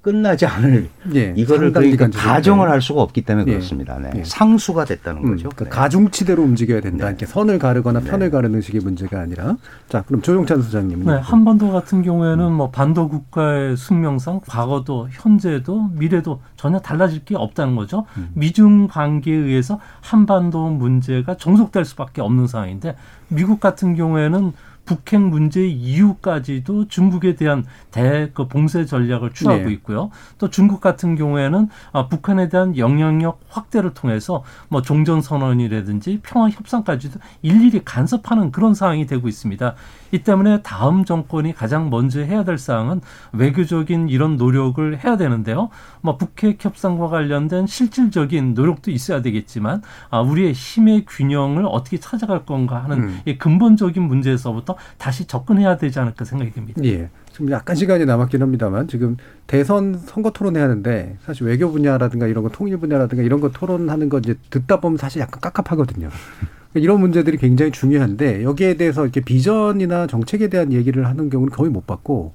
끝나지 않을 예. 이거를 그러니까 가정을 네. 할 수가 없기 때문에 예. 그렇습니다. 네. 예. 상수가 됐다는 음, 거죠. 그러니까 네. 가중치대로 움직여야 된다. 이렇게 선을 가르거나 편을 가르는 식의 문제가 아니라. 자, 그럼 조용찬 소장님. 네, 한반도 같은 경우에는 뭐 반도 국가의 숙명상 과거도 현재도 미래도 전혀 달라질 게 없다는 거죠. 미중 관계에 의해서 한반도 문제가 종속될 수밖에 없는 상황인데 미국 같은 경우에는 북핵 문제 이후까지도 중국에 대한 대 그 봉쇄 전략을 취하고 네. 있고요. 또 중국 같은 경우에는 아, 북한에 대한 영향력 확대를 통해서 뭐 종전 선언이라든지 평화 협상까지도 일일이 간섭하는 그런 상황이 되고 있습니다. 이 때문에 다음 정권이 가장 먼저 해야 될 사항은 외교적인 이런 노력을 해야 되는데요. 뭐 북핵 협상과 관련된 실질적인 노력도 있어야 되겠지만 아, 우리의 힘의 균형을 어떻게 찾아갈 건가 하는 음. 이 근본적인 문제에서부터 다시 접근해야 되지 않을까 생각이 듭니다. 예. 지금 약간 시간이 남았긴 합니다만 지금 대선 선거 토론회 하는데 사실 외교 분야라든가 이런 거 통일 분야라든가 이런 거 토론하는 거 이제 듣다 보면 사실 약간 깝깝하거든요. 그러니까 이런 문제들이 굉장히 중요한데 여기에 대해서 이렇게 비전이나 정책에 대한 얘기를 하는 경우는 거의 못 봤고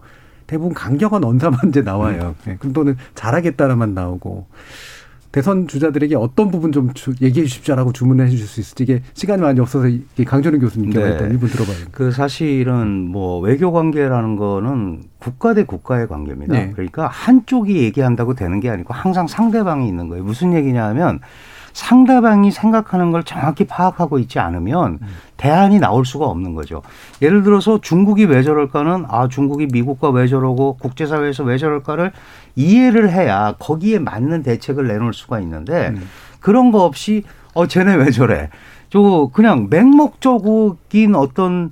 대부분 강경한 언사만 이제 나와요. 예, 그럼 또는 잘하겠다라만 나오고 대선 주자들에게 어떤 부분 좀 주- 얘기해 주십시오라고 주문해 주실 수 있을지 이게 시간이 많이 없어서 강준호 교수님께 네. 일단 일분 들어봐요. 그 사실은 뭐 외교 관계라는 거는 국가 대 국가의 관계입니다. 네. 그러니까 한쪽이 얘기한다고 되는 게 아니고 항상 상대방이 있는 거예요. 무슨 얘기냐 하면 상대방이 생각하는 걸 정확히 파악하고 있지 않으면 대안이 나올 수가 없는 거죠. 예를 들어서 중국이 왜 저럴까는 아 중국이 미국과 왜 저러고 국제사회에서 왜 저럴까를 이해를 해야 거기에 맞는 대책을 내놓을 수가 있는데 그런 거 없이 어 쟤네 왜 저래? 저 그냥 맹목적인 어떤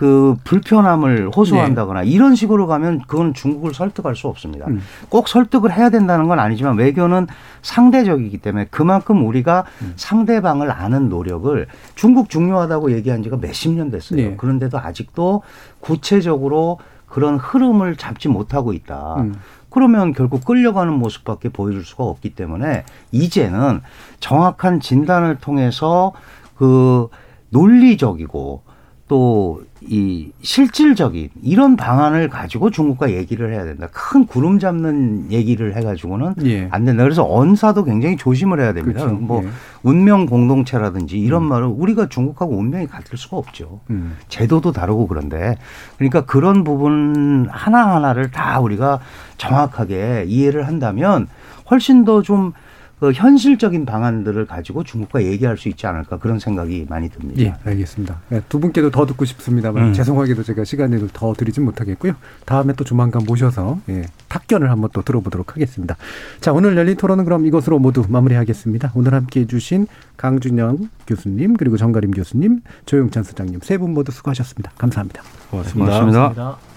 그 불편함을 호소한다거나 이런 식으로 가면 그건 중국을 설득할 수 없습니다. 음. 꼭 설득을 해야 된다는 건 아니지만 외교는 상대적이기 때문에 그만큼 우리가 음. 상대방을 아는 노력을 중국 중요하다고 얘기한 지가 몇십 년 됐어요. 네. 그런데도 아직도 구체적으로 그런 흐름을 잡지 못하고 있다. 음. 그러면 결국 끌려가는 모습밖에 보여줄 수가 없기 때문에 이제는 정확한 진단을 통해서 그 논리적이고 또 이 실질적인 이런 방안을 가지고 중국과 얘기를 해야 된다. 큰 구름 잡는 얘기를 해가지고는 예. 안 된다. 그래서 언사도 굉장히 조심을 해야 됩니다. 그렇죠. 뭐 예. 운명 공동체라든지 이런 말을 우리가 중국하고 운명이 같을 수가 없죠. 음. 제도도 다르고 그런데 그러니까 그런 부분 하나 하나를 다 우리가 정확하게 이해를 한다면 훨씬 더좀 그 현실적인 방안들을 가지고 중국과 얘기할 수 있지 않을까 그런 생각이 많이 듭니다. 예, 알겠습니다. 예, 두 분께도 더 듣고 싶습니다만 음. 죄송하게도 제가 시간을 더 드리진 못하겠고요. 다음에 또 조만간 모셔서 예, 탁견을 한번 또 들어보도록 하겠습니다. 자, 오늘 열린 토론은 그럼 이것으로 모두 마무리하겠습니다. 오늘 함께해 주신 강준영 교수님 그리고 정가림 교수님, 조영찬 소장님 세 분 모두 수고하셨습니다. 감사합니다. 고맙습니다. 고맙습니다. 고맙습니다.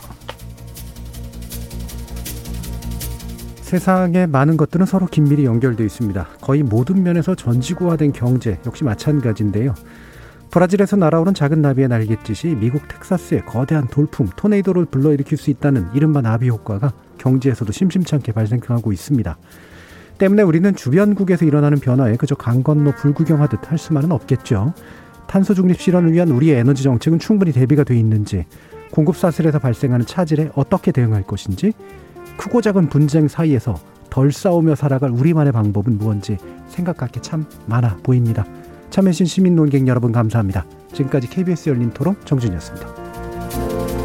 세상의 많은 것들은 서로 긴밀히 연결되어 있습니다. 거의 모든 면에서 전지구화된 경제 역시 마찬가지인데요. 브라질에서 날아오는 작은 나비의 날갯짓이 미국 텍사스의 거대한 돌풍 토네이도를 불러일으킬 수 있다는 이른바 나비 효과가 경제에서도 심심찮게 발생하고 있습니다. 때문에 우리는 주변국에서 일어나는 변화에 그저 강 건너 불구경하듯 할 수만은 없겠죠. 탄소 중립 실현을 위한 우리의 에너지 정책은 충분히 대비가 돼 있는지, 공급 사슬에서 발생하는 차질에 어떻게 대응할 것인지, 크고 작은 분쟁 사이에서 덜 싸우며 살아갈 우리만의 방법은 무언지 생각할 게 참 많아 보입니다. 참여해주신 시민 논객 여러분 감사합니다. 지금까지 KBS 열린 토론 정준이었습니다.